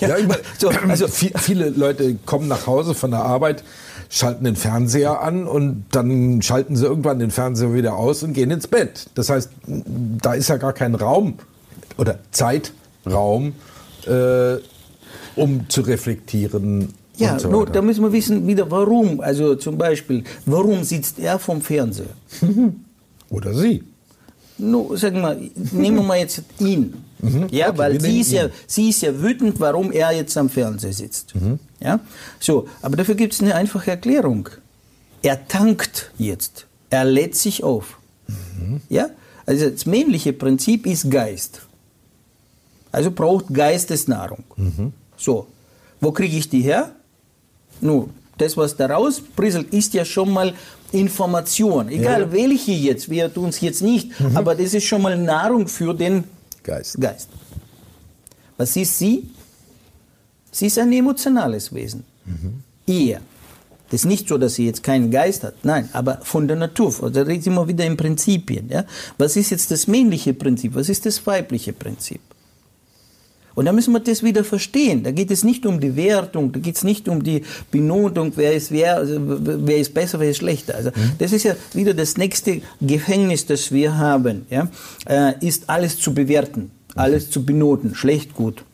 Ja, so, also viele Leute kommen nach Hause von der Arbeit, schalten den Fernseher an und dann schalten sie irgendwann den Fernseher wieder aus und gehen ins Bett. Das heißt, da ist ja gar kein Raum oder Zeitraum, äh, um zu reflektieren. Ja, so nur, da müssen wir wissen wieder, warum. Also zum Beispiel, warum sitzt er vom Fernseher? Oder sie. No, sagen wir, nehmen wir mal jetzt ihn. Mhm. Ja, okay, weil sie ist ja, sie ist ja wütend, warum er jetzt am Fernseher sitzt. Mhm. Ja, so, aber dafür gibt es eine einfache Erklärung. Er tankt jetzt. Er lädt sich auf. Mhm. Ja, also das männliche Prinzip ist Geist. Also braucht Geistesnahrung. Mhm. So, wo kriege ich die her? Nun, das, was da rausbrisselt, ist ja schon mal Information. Egal ja. welche jetzt, wir tun es jetzt nicht, mhm. aber das ist schon mal Nahrung für den Geist. Geist. Was ist sie? Sie ist ein emotionales Wesen. Mhm. Ihr. Das ist nicht so, dass sie jetzt keinen Geist hat. Nein, aber von der Natur. Da redet sie immer wieder in Prinzipien. Ja? Was ist jetzt das männliche Prinzip? Was ist das weibliche Prinzip? Und da müssen wir das wieder verstehen. Da geht es nicht um die Wertung, da geht es nicht um die Benotung, wer ist wer, also wer ist besser, wer ist schlechter. Also mhm. das ist ja wieder das nächste Gefängnis, das wir haben, ja, äh, ist alles zu bewerten, alles zu benoten, schlecht, gut.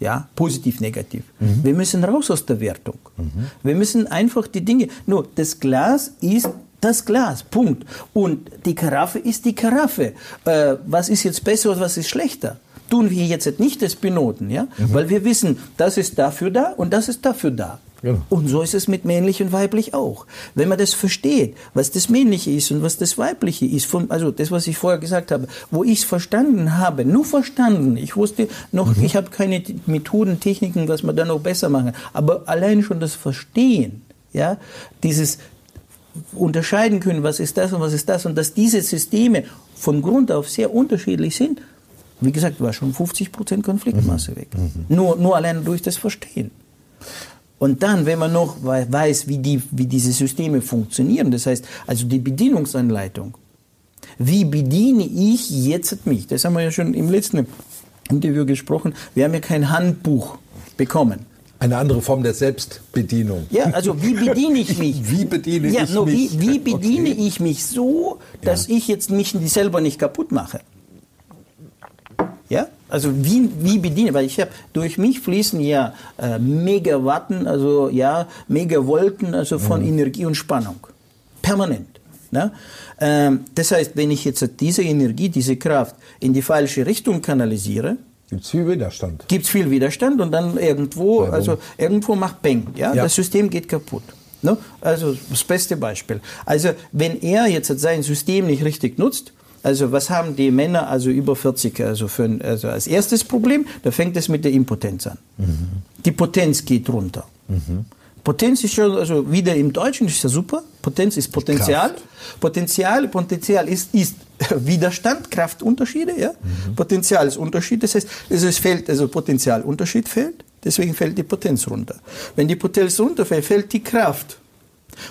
Ja, positiv, negativ. Mhm. Wir müssen raus aus der Wertung. Mhm. Wir müssen einfach die Dinge, nur das Glas ist das Glas, Punkt. Und die Karaffe ist die Karaffe. Äh, was ist jetzt besser und was ist schlechter? Tun wir jetzt nicht das benoten, ja? Mhm. weil wir wissen, das ist dafür da und das ist dafür da. Genau. Und so ist es mit männlich und weiblich auch. Wenn man das versteht, was das männliche ist und was das weibliche ist, von, also das, was ich vorher gesagt habe, wo ich es verstanden habe, nur verstanden, ich wusste noch, mhm. ich habe keine Methoden, Techniken, was man da noch besser machen, aber allein schon das Verstehen, ja, dieses unterscheiden können, was ist das und was ist das und dass diese Systeme von Grund auf sehr unterschiedlich sind, wie gesagt, war schon 50 Prozent Konfliktmasse mhm. weg. Mhm. Nur, nur allein durch das Verstehen. Und dann, wenn man noch weiß, wie, die, wie diese Systeme funktionieren, das heißt, also die Bedienungsanleitung, wie bediene ich jetzt mich? Das haben wir ja schon im letzten Interview gesprochen. Wir haben ja kein Handbuch bekommen. Eine andere Form der Selbstbedienung. Ja, also wie bediene ich mich? Wie bediene ja, ich no, mich? Wie, wie bediene okay. ich mich so, dass ja. ich jetzt mich selber nicht kaputt mache? Ja? Also wie, wie bediene, weil ich habe durch mich fließen ja äh, Megawatten, also ja Megawolten, also von mhm. Energie und Spannung permanent. Ne? Ähm, das heißt, wenn ich jetzt diese Energie, diese Kraft in die falsche Richtung kanalisiere, Gibt es viel Widerstand. Gibt es viel Widerstand und dann irgendwo, Warum? also irgendwo macht Peng, ja? ja? das System geht kaputt. Ne? Also das beste Beispiel. Also wenn er jetzt sein System nicht richtig nutzt, also was haben die Männer also über 40 also, für, also als erstes Problem? Da fängt es mit der Impotenz an. Mhm. Die Potenz geht runter. Mhm. Potenz ist schon, also wieder im Deutschen ist ja super. Potenz ist Potenzial. Kraft. Potenzial, Potenzial ist, ist Widerstand, Kraftunterschiede, ja. Mhm. Potenzial ist Unterschied. Das heißt, also es fällt, also Potenzialunterschied fällt. Deswegen fällt die Potenz runter. Wenn die Potenz runterfällt, fällt die Kraft.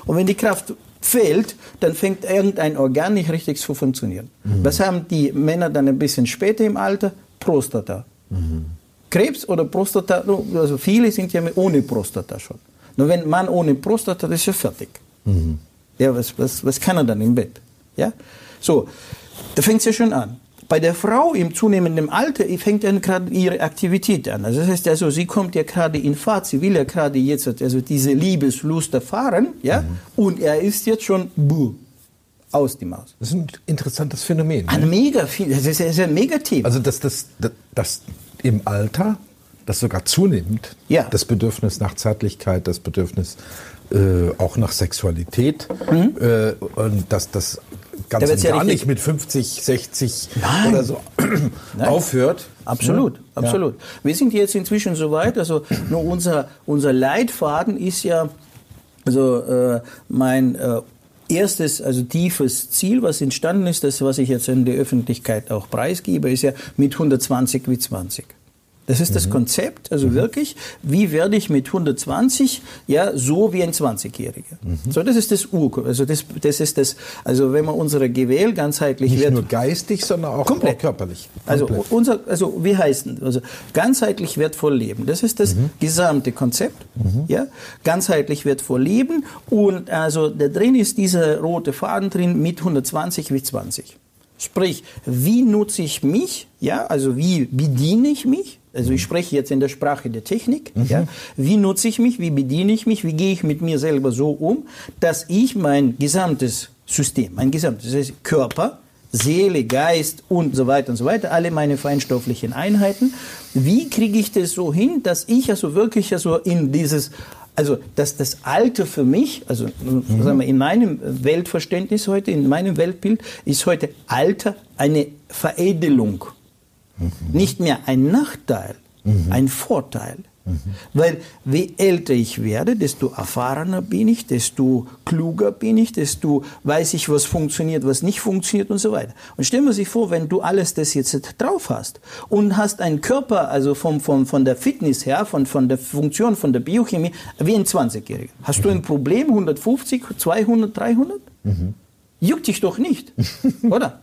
Und wenn die Kraft fehlt, dann fängt irgendein Organ nicht richtig zu funktionieren. Mhm. Was haben die Männer dann ein bisschen später im Alter? Prostata. Mhm. Krebs oder Prostata, also viele sind ja ohne Prostata schon. Nur wenn man ohne Prostata, ist ja fertig. Mhm. Ja, was, was, was kann er dann im Bett? Ja? So, da fängt es ja schon an. Bei der Frau im zunehmenden Alter fängt dann gerade ihre Aktivität an. Also das heißt also, sie kommt ja gerade in Fahrt, sie will ja gerade jetzt also diese Liebeslust erfahren, ja, mhm. und er ist jetzt schon buh, aus die Maus. Das ist ein interessantes Phänomen. Ein ne? mega, das ist, das ist ein Thema. Also dass das, das, das im Alter das sogar zunimmt, ja. das Bedürfnis nach Zärtlichkeit, das Bedürfnis äh, auch nach Sexualität mhm. äh, und dass das ganz und gar ja nicht mit 50, 60 Nein. oder so aufhört. Absolut, ja. absolut. Wir sind jetzt inzwischen so weit, also nur unser, unser Leitfaden ist ja, also äh, mein äh, erstes, also tiefes Ziel, was entstanden ist, das, was ich jetzt in der Öffentlichkeit auch preisgebe, ist ja mit 120 wie 20. Das ist mhm. das Konzept, also mhm. wirklich, wie werde ich mit 120 ja so wie ein 20-Jähriger. Mhm. So, das ist das Ur, also das, das ist das, also wenn man unsere GWL ganzheitlich nicht wird, nur geistig, sondern auch, komplett. auch körperlich. Also komplett. Also unser, also wie heißt denn, also ganzheitlich wertvoll leben. Das ist das mhm. gesamte Konzept, mhm. ja, ganzheitlich wertvoll leben und also da drin ist dieser rote Faden drin mit 120 wie 20. Sprich, wie nutze ich mich, ja, also wie bediene ich mich, also ich spreche jetzt in der Sprache der Technik. Mhm. Ja. Wie nutze ich mich? Wie bediene ich mich? Wie gehe ich mit mir selber so um, dass ich mein gesamtes System, mein gesamtes Körper, Seele, Geist und so weiter und so weiter, alle meine feinstofflichen Einheiten, wie kriege ich das so hin, dass ich also wirklich also in dieses also dass das Alter für mich, also mhm. sagen wir, in meinem Weltverständnis heute, in meinem Weltbild, ist heute Alter eine Veredelung Mhm. Nicht mehr ein Nachteil, mhm. ein Vorteil. Mhm. Weil je älter ich werde, desto erfahrener bin ich, desto kluger bin ich, desto weiß ich, was funktioniert, was nicht funktioniert und so weiter. Und stellen wir sich vor, wenn du alles das jetzt drauf hast und hast einen Körper, also vom, vom, von der Fitness her, von, von der Funktion, von der Biochemie, wie ein 20-Jähriger. Hast du ein Problem, 150, 200, 300? Mhm. Juckt dich doch nicht, oder?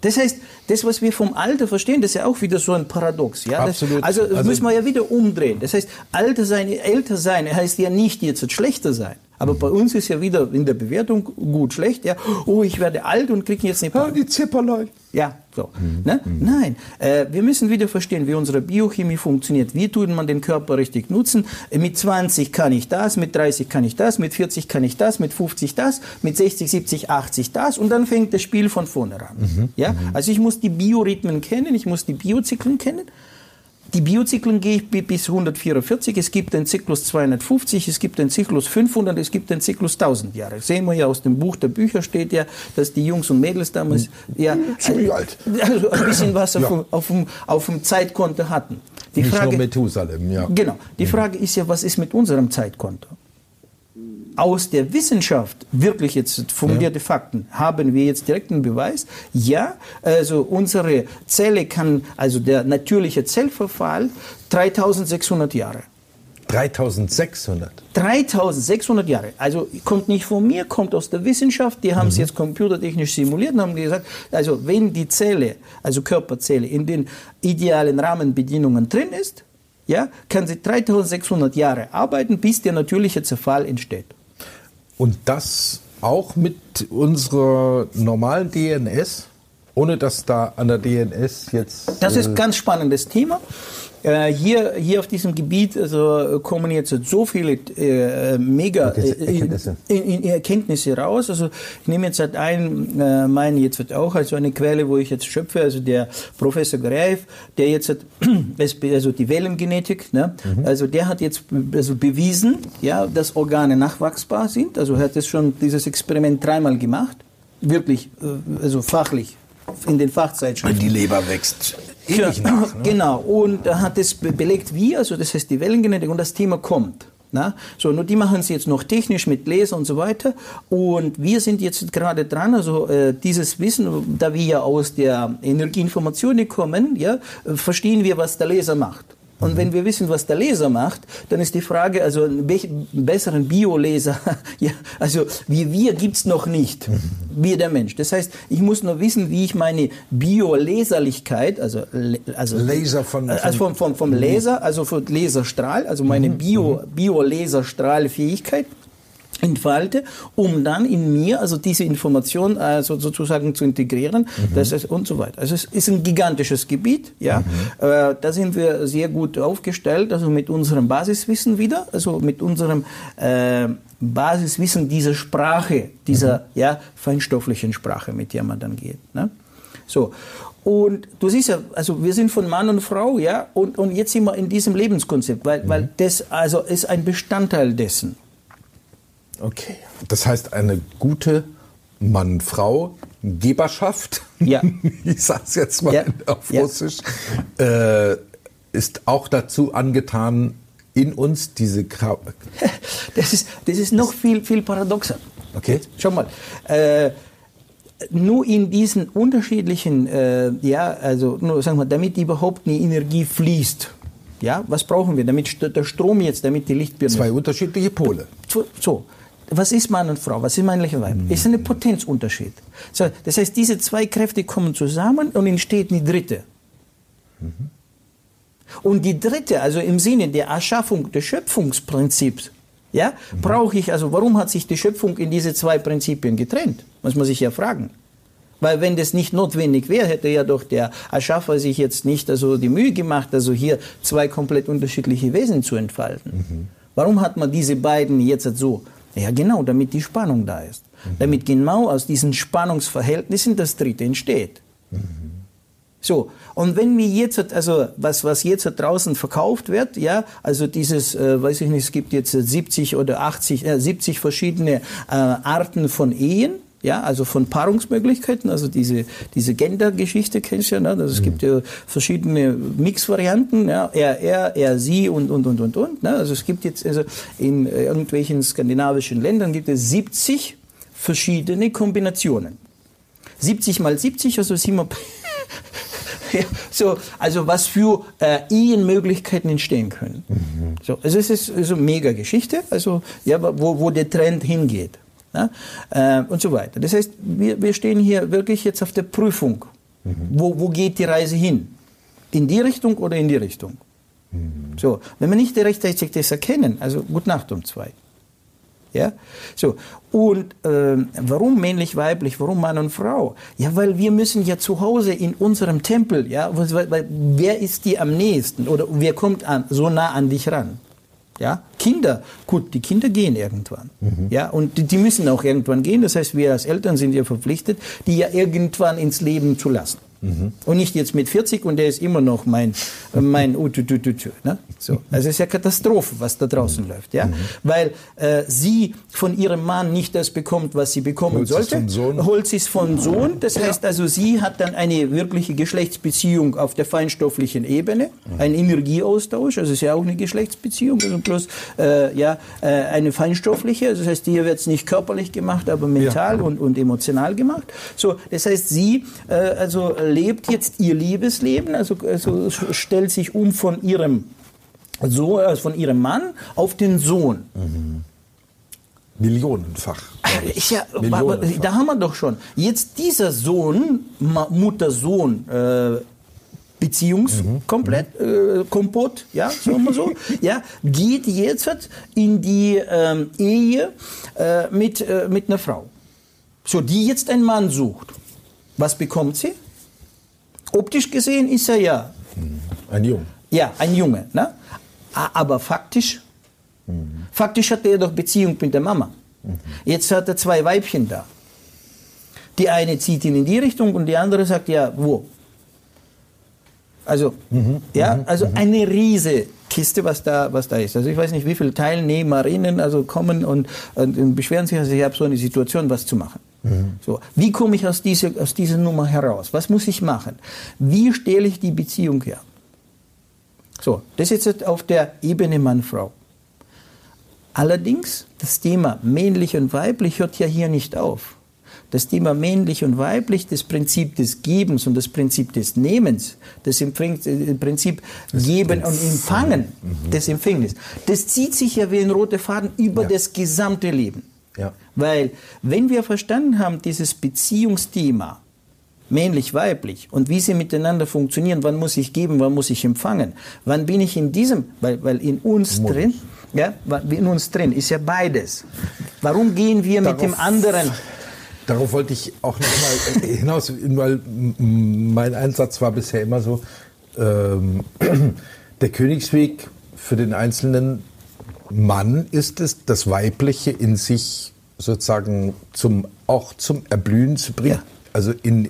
Das heißt, das, was wir vom Alter verstehen, das ist ja auch wieder so ein Paradox. Ja? Absolut. Das, also, das also, müssen wir ja wieder umdrehen. Das heißt, Alter sein, älter sein heißt ja nicht jetzt schlechter sein. Aber bei uns ist ja wieder in der Bewertung gut, schlecht. Ja, oh, ich werde alt und kriege jetzt nicht. Ja, die Zipperlein. Ja, so. Mhm. Ne? Nein, äh, wir müssen wieder verstehen, wie unsere Biochemie funktioniert. Wie tut man den Körper richtig nutzen? Äh, mit 20 kann ich das, mit 30 kann ich das, mit 40 kann ich das, mit 50 das, mit 60, 70, 80 das und dann fängt das Spiel von vorne an. Mhm. Ja? Mhm. Also ich muss die Biorhythmen kennen, ich muss die Biozyklen kennen die Biozyklen gehe ich bis 144. Es gibt den Zyklus 250, es gibt den Zyklus 500, es gibt den Zyklus 1000 Jahre. Sehen wir ja aus dem Buch der Bücher steht ja, dass die Jungs und Mädels damals hm. ja ziemlich alt, also ein bisschen was ja. auf, dem, auf, dem, auf dem Zeitkonto hatten. Die Nicht Frage, nur Methusalem, ja. Genau. Die hm. Frage ist ja, was ist mit unserem Zeitkonto? Aus der Wissenschaft wirklich jetzt fundierte ja. Fakten haben wir jetzt direkten Beweis. Ja, also unsere Zelle kann, also der natürliche Zellverfall 3600 Jahre. 3600? 3600 Jahre. Also kommt nicht von mir, kommt aus der Wissenschaft. Die haben es mhm. jetzt computertechnisch simuliert und haben gesagt, also wenn die Zelle, also Körperzelle, in den idealen Rahmenbedingungen drin ist, ja, kann sie 3600 Jahre arbeiten, bis der natürliche Zerfall entsteht. Und das auch mit unserer normalen DNS, ohne dass da an der DNS jetzt. Das ist ein äh, ganz spannendes Thema. Äh, hier, hier auf diesem Gebiet also, kommen jetzt so viele äh, mega äh, Erkenntnisse. Erkenntnisse raus. Also ich nehme jetzt halt ein, äh, meinen jetzt wird auch also eine Quelle, wo ich jetzt schöpfe, also der Professor Greif, der jetzt hat, also die Wellengenetik, ne? Mhm. also der hat jetzt also bewiesen, ja, dass Organe nachwachsbar sind. Also er hat das schon dieses Experiment dreimal gemacht, wirklich, äh, also fachlich in den Fachzeitschriften. Wenn die Leber wächst. Ja, nach, ne? Genau, und er hat es belegt, wie, also das heißt die Wellengenetik und das Thema kommt. Na? So, nur die machen es jetzt noch technisch mit Laser und so weiter. Und wir sind jetzt gerade dran, also äh, dieses Wissen, da wir ja aus der Energieinformation kommen, ja, verstehen wir, was der Laser macht. Und mhm. wenn wir wissen, was der Leser macht, dann ist die Frage, also einen besseren Bioleser, ja, also wie wir gibt's noch nicht, mhm. wie der Mensch. Das heißt, ich muss nur wissen, wie ich meine Bioleserlichkeit, also, also, Laser von, also vom, vom, vom Laser, also vom Laserstrahl, also meine mhm. Bio, Bioleserstrahlfähigkeit, entfalte, um dann in mir also diese Information also sozusagen zu integrieren, mhm. das ist und so weiter. Also es ist ein gigantisches Gebiet, ja. Mhm. Äh, da sind wir sehr gut aufgestellt, also mit unserem Basiswissen wieder, also mit unserem äh, Basiswissen dieser Sprache, dieser mhm. ja feinstofflichen Sprache, mit der man dann geht. Ne? So und du siehst ja, also wir sind von Mann und Frau, ja, und, und jetzt sind wir in diesem Lebenskonzept, weil, mhm. weil das also ist ein Bestandteil dessen. Okay. Das heißt, eine gute Mann-Frau-Geberschaft, ja. ich sage es jetzt mal ja. auf Russisch, ja. äh, ist auch dazu angetan, in uns diese Kra das ist das ist noch viel viel paradoxer. Okay. Schau mal. Äh, nur in diesen unterschiedlichen, äh, ja, also nur sagen wir, damit überhaupt eine Energie fließt, ja, was brauchen wir, damit der Strom jetzt, damit die Lichtbirne. Zwei unterschiedliche Pole. So, was ist Mann und Frau? Was ist männlich und Weib? Mhm. Ist ein Potenzunterschied. So, das heißt, diese zwei Kräfte kommen zusammen und entsteht eine dritte. Mhm. Und die dritte, also im Sinne der Erschaffung des Schöpfungsprinzips, ja, mhm. brauche ich, also warum hat sich die Schöpfung in diese zwei Prinzipien getrennt? Muss man sich ja fragen. Weil wenn das nicht notwendig wäre, hätte ja doch der Erschaffer sich jetzt nicht also die Mühe gemacht, also hier zwei komplett unterschiedliche Wesen zu entfalten. Mhm. Warum hat man diese beiden jetzt so? Ja, genau, damit die Spannung da ist. Mhm. Damit genau aus diesen Spannungsverhältnissen das Dritte entsteht. Mhm. So, und wenn wir jetzt, also was, was jetzt draußen verkauft wird, ja, also dieses, äh, weiß ich nicht, es gibt jetzt 70 oder 80, äh, 70 verschiedene äh, Arten von Ehen, ja, also von Paarungsmöglichkeiten, also diese, diese Gender-Geschichte kennst du ja, ne? also es mhm. gibt ja verschiedene Mix-Varianten, ja, er, er, er, sie und, und, und, und, und, ne? also es gibt jetzt, also in irgendwelchen skandinavischen Ländern gibt es 70 verschiedene Kombinationen. 70 mal 70, also sind wir so, also was für äh, Ehenmöglichkeiten entstehen können. Mhm. So, also es ist also mega Geschichte, also ja, wo, wo der Trend hingeht. Ja, äh, und so weiter. Das heißt, wir, wir stehen hier wirklich jetzt auf der Prüfung. Mhm. Wo, wo geht die Reise hin? In die Richtung oder in die Richtung? Mhm. So, wenn wir nicht rechtzeitig das erkennen, also gut Nacht um zwei. Ja? So. Und äh, warum männlich, weiblich, warum Mann und Frau? Ja, weil wir müssen ja zu Hause in unserem Tempel, ja, weil, weil, wer ist dir am nächsten oder wer kommt an, so nah an dich ran? Ja, Kinder, gut, die Kinder gehen irgendwann. Mhm. Ja, und die, die, müssen auch irgendwann gehen. Das heißt, wir als Eltern sind ja verpflichtet, die ja irgendwann ins Leben zu lassen. Mhm. Und nicht jetzt mit 40 und der ist immer noch mein, mein Ututututü. Ne? So. Also es ist ja Katastrophe, was da draußen mhm. läuft. Ja? Mhm. Weil äh, sie von ihrem Mann nicht das bekommt, was sie bekommen Holt sollte. Holt sie es von Sohn. Das heißt also, sie hat dann eine wirkliche Geschlechtsbeziehung auf der feinstofflichen Ebene, mhm. ein Energieaustausch, also ist ja auch eine Geschlechtsbeziehung, also plus äh, ja, äh, eine feinstoffliche, also das heißt, hier wird es nicht körperlich gemacht, aber mental ja. und, und emotional gemacht. So, das heißt, sie äh, also lebt jetzt ihr Liebesleben, also, also stellt sich um von ihrem so, also von ihrem Mann auf den Sohn. Mhm. Millionenfach. Ja, Millionenfach. Da haben wir doch schon. Jetzt dieser Sohn, Mutter-Sohn, äh, Beziehungs mhm. komplett äh, Kompott, ja, sagen wir so, ja, geht jetzt in die ähm, Ehe äh, mit, äh, mit einer Frau. So, die jetzt einen Mann sucht. Was bekommt sie? Optisch gesehen ist er ja. Ein Junge. Ja, ein Junge. Ne? Aber faktisch, mhm. faktisch hat er doch Beziehung mit der Mama. Mhm. Jetzt hat er zwei Weibchen da. Die eine zieht ihn in die Richtung und die andere sagt, ja, wo? Also, mhm. ja, mhm. also mhm. eine riese Kiste, was da, was da ist. Also ich weiß nicht, wie viele Teilnehmerinnen also kommen und, und beschweren sich, also ich habe so eine Situation, was zu machen. Mhm. So, wie komme ich aus dieser, aus dieser Nummer heraus? Was muss ich machen? Wie stelle ich die Beziehung her? So, das ist jetzt auf der Ebene Mann-Frau. Allerdings, das Thema männlich und weiblich hört ja hier nicht auf. Das Thema männlich und weiblich, das Prinzip des Gebens und das Prinzip des Nehmens, das äh, Prinzip das Geben und Empfangen mhm. des Empfängnis, das zieht sich ja wie ein roter Faden über ja. das gesamte Leben. Ja. Weil, wenn wir verstanden haben, dieses Beziehungsthema, männlich-weiblich und wie sie miteinander funktionieren, wann muss ich geben, wann muss ich empfangen, wann bin ich in diesem, weil, weil in uns Modus. drin, ja, in uns drin ist ja beides. Warum gehen wir Darauf- mit dem anderen? Darauf wollte ich auch noch mal hinaus, weil mein Einsatz war bisher immer so, ähm, der Königsweg für den einzelnen Mann ist es, das Weibliche in sich sozusagen zum, auch zum Erblühen zu bringen. Ja. Also in,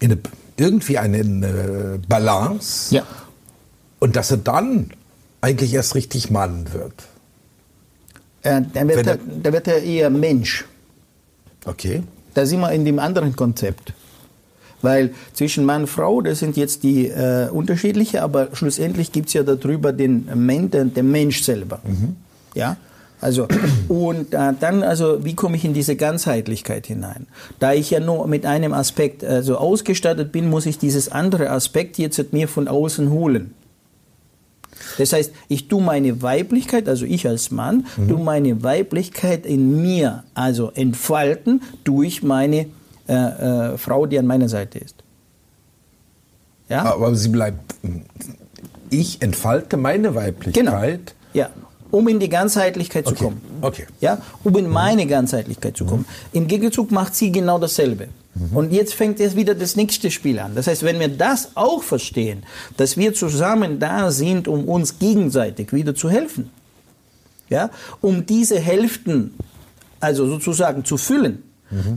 in eine, irgendwie eine, Balance. Ja. Und dass er dann eigentlich erst richtig Mann wird. Äh, dann, wird er, er- dann wird er eher Mensch. Okay. Da sind wir in dem anderen Konzept. Weil zwischen Mann und Frau, das sind jetzt die äh, unterschiedliche, aber schlussendlich gibt es ja darüber den, Men den, den Mensch selber. Ja? Also, und äh, dann, also, wie komme ich in diese Ganzheitlichkeit hinein? Da ich ja nur mit einem Aspekt also ausgestattet bin, muss ich dieses andere Aspekt jetzt mit mir von außen holen. Das heißt, ich tue meine Weiblichkeit, also ich als Mann, tue meine Weiblichkeit in mir, also entfalten durch meine äh, äh, Frau, die an meiner Seite ist. Ja? Aber sie bleibt. Ich entfalte meine Weiblichkeit. Ja, um in die Ganzheitlichkeit zu Okay, kommen. okay. Ja, um in meine Ganzheitlichkeit zu kommen. Im Gegenzug macht sie genau dasselbe. Und jetzt fängt jetzt wieder das nächste Spiel an. Das heißt, wenn wir das auch verstehen, dass wir zusammen da sind, um uns gegenseitig wieder zu helfen, ja, um diese Hälften, also sozusagen zu füllen,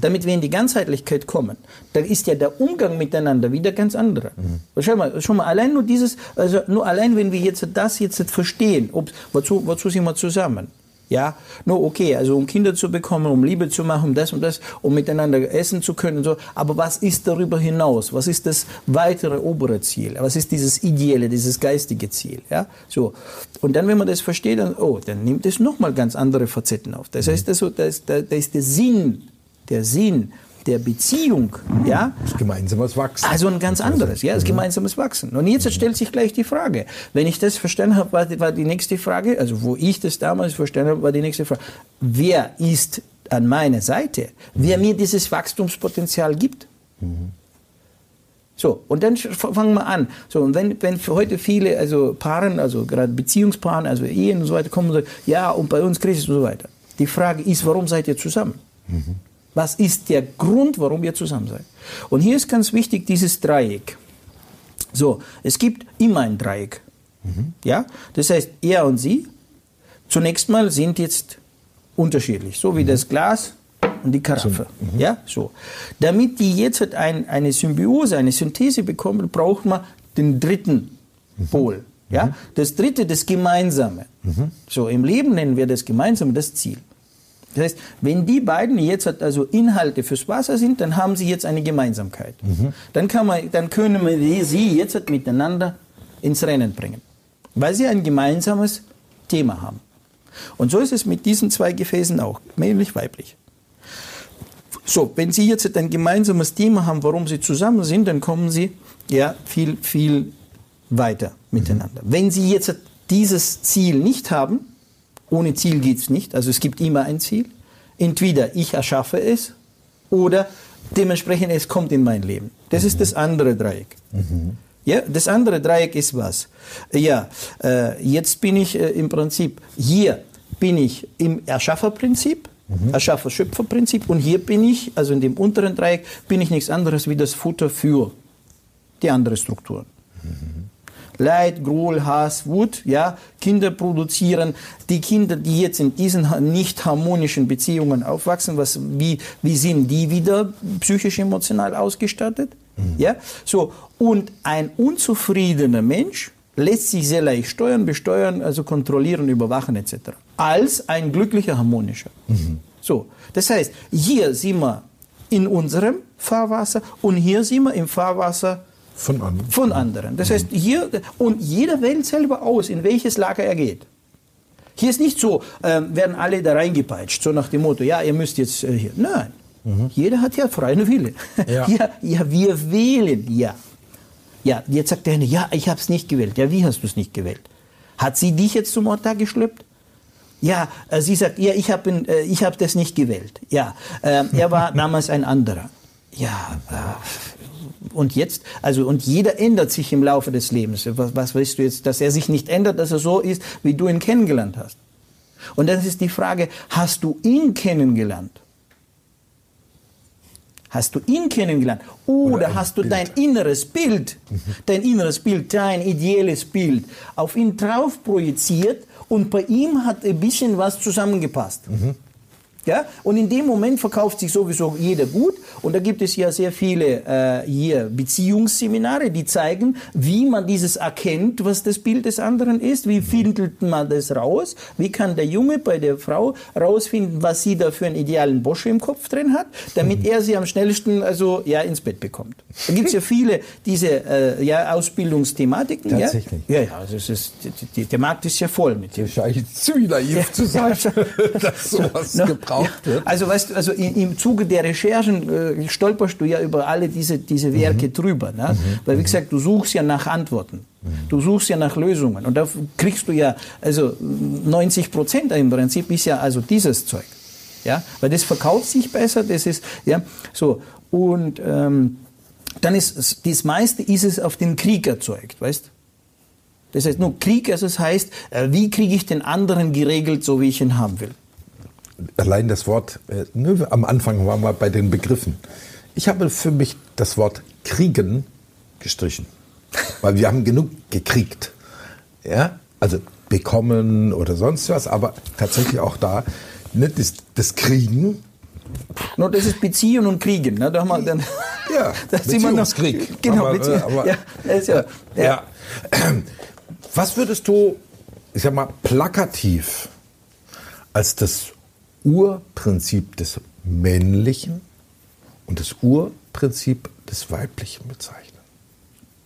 damit wir in die Ganzheitlichkeit kommen, dann ist ja der Umgang miteinander wieder ganz anderer. Schau mal, schon mal allein nur dieses, also nur allein, wenn wir jetzt das jetzt verstehen, ob, wozu, wozu sind wir zusammen? Ja, nur okay, also um Kinder zu bekommen, um Liebe zu machen, um das und das, um miteinander essen zu können und so. Aber was ist darüber hinaus? Was ist das weitere obere Ziel? Was ist dieses ideelle, dieses geistige Ziel? Ja, so. Und dann, wenn man das versteht, dann, oh, dann nimmt es nochmal ganz andere Facetten auf. Das heißt, also, da ist, da, da ist der Sinn, der Sinn der Beziehung, ja, Das gemeinsames Wachsen. also ein ganz anderes, ja, das gemeinsames Wachsen. Und jetzt stellt sich gleich die Frage, wenn ich das verstanden habe, war, die- war die nächste Frage, also wo ich das damals verstanden habe, war die nächste Frage, wer ist an meiner Seite, wer mir dieses Wachstumspotenzial gibt? So, und dann fangen wir an. So, und wenn, wenn für heute viele, also Paaren, also gerade Beziehungspaaren, also Ehen und so weiter, kommen und sagen, ja, und bei uns Krise und so weiter. Die Frage ist, warum seid ihr zusammen? Was ist der Grund, warum ihr zusammen seid? Und hier ist ganz wichtig dieses Dreieck. So, es gibt immer ein Dreieck. Ja, das heißt, er und sie zunächst mal sind jetzt unterschiedlich, so wie das Glas und die Karaffe. Ja, so. Damit die jetzt halt ein, eine Symbiose, eine Synthese bekommen, braucht man den dritten Pol. Ja, das dritte, das Gemeinsame. So, im Leben nennen wir das Gemeinsame das Ziel. Das heißt, wenn die beiden jetzt halt also Inhalte fürs Wasser sind, dann haben sie jetzt eine Gemeinsamkeit. Dann, kann man, dann können wir sie jetzt halt miteinander ins Rennen bringen, weil sie ein gemeinsames Thema haben. Und so ist es mit diesen zwei Gefäßen auch, männlich, weiblich. So, wenn Sie jetzt ein gemeinsames Thema haben, warum Sie zusammen sind, dann kommen Sie ja viel, viel weiter miteinander. Wenn Sie jetzt dieses Ziel nicht haben, ohne Ziel geht es nicht, also es gibt immer ein Ziel, entweder ich erschaffe es oder dementsprechend es kommt in mein Leben. Das ist das andere Dreieck. Ja, das andere Dreieck ist was? Ja, äh, jetzt bin ich äh, im Prinzip, hier bin ich im Erschafferprinzip, Erschaffer-Schöpfer-Prinzip und hier bin ich, also in dem unteren Dreieck, bin ich nichts anderes wie das Futter für die andere Strukturen. Leid, Groll, Hass, Wut, ja, Kinder produzieren, die Kinder, die jetzt in diesen nicht harmonischen Beziehungen aufwachsen, was, wie, wie sind die wieder psychisch emotional ausgestattet? Ja, so. Und ein unzufriedener Mensch lässt sich sehr leicht steuern, besteuern, also kontrollieren, überwachen etc. Als ein glücklicher, harmonischer. So. Das heißt, hier sind wir in unserem Fahrwasser und hier sind wir im Fahrwasser Von an. von anderen. Das heißt, hier, und jeder wählt selber aus, in welches Lager er geht. Hier ist nicht so, ähm, werden alle da reingepeitscht, so nach dem Motto, ja, ihr müsst jetzt äh, hier. Nein. Jeder hat ja freien Wille. Ja. ja, ja, wir wählen, ja. Ja, jetzt sagt der eine, ja, ich habe es nicht gewählt. Ja, wie hast du es nicht gewählt? Hat sie dich jetzt zum Altar geschleppt? Ja, äh, sie sagt, ja, ich habe äh, ich hab das nicht gewählt. Ja, äh, er war damals ein anderer. Ja, äh, und jetzt, also und jeder ändert sich im Laufe des Lebens. Was, was willst du jetzt, dass er sich nicht ändert, dass er so ist, wie du ihn kennengelernt hast? Und dann ist die Frage, hast du ihn kennengelernt? Hast du ihn kennengelernt? Oder, Oder hast du Bild. dein inneres Bild, dein inneres Bild, dein ideelles Bild auf ihn drauf projiziert und bei ihm hat ein bisschen was zusammengepasst? Ja? Und in dem Moment verkauft sich sowieso jeder gut. Und da gibt es ja sehr viele äh, hier Beziehungsseminare, die zeigen, wie man dieses erkennt, was das Bild des anderen ist. Wie findet man das raus? Wie kann der Junge bei der Frau rausfinden, was sie da für einen idealen Bosche im Kopf drin hat, damit er sie am schnellsten also ja ins Bett bekommt. Da gibt es ja viele diese äh, ja, Ausbildungsthematiken. Tatsächlich. Ja, ja, ja also es ist, die, der Markt ist ja voll mit dem. Wahrscheinlich zu naiv zu sein, dass sowas No, gebraucht ja, wird. Also weißt du, also im, im Zuge der Recherchen äh, stolperst du ja über alle diese, diese Werke drüber. Ne? Weil wie gesagt, du suchst ja nach Antworten. Du suchst ja nach Lösungen. Und da kriegst du ja, also 90 Prozent im Prinzip ist ja also dieses Zeug. Ja? Weil das verkauft sich besser, das ist, ja, so. Und ähm, dann ist es- das meiste ist es auf den Krieg erzeugt, weißt Das heißt nur Krieg, also es heißt, äh, wie kriege ich den anderen geregelt, so wie ich ihn haben will. Allein das Wort, äh, ne, am Anfang waren wir bei den Begriffen. Ich habe für mich das Wort kriegen gestrichen. Weil wir haben genug gekriegt. Ja, also bekommen oder sonst was, aber tatsächlich auch da, ne, das, das Kriegen, No, das ist Beziehen und Kriegen. Ne? Da haben wir dann, Ja, noch- Beziehungskrieg. Genau, Aber, äh, Beziehung, aber- ja, ja, ja. Ja. Was würdest du, ich sag mal, plakativ als das Urprinzip des Männlichen und das Urprinzip des Weiblichen bezeichnen?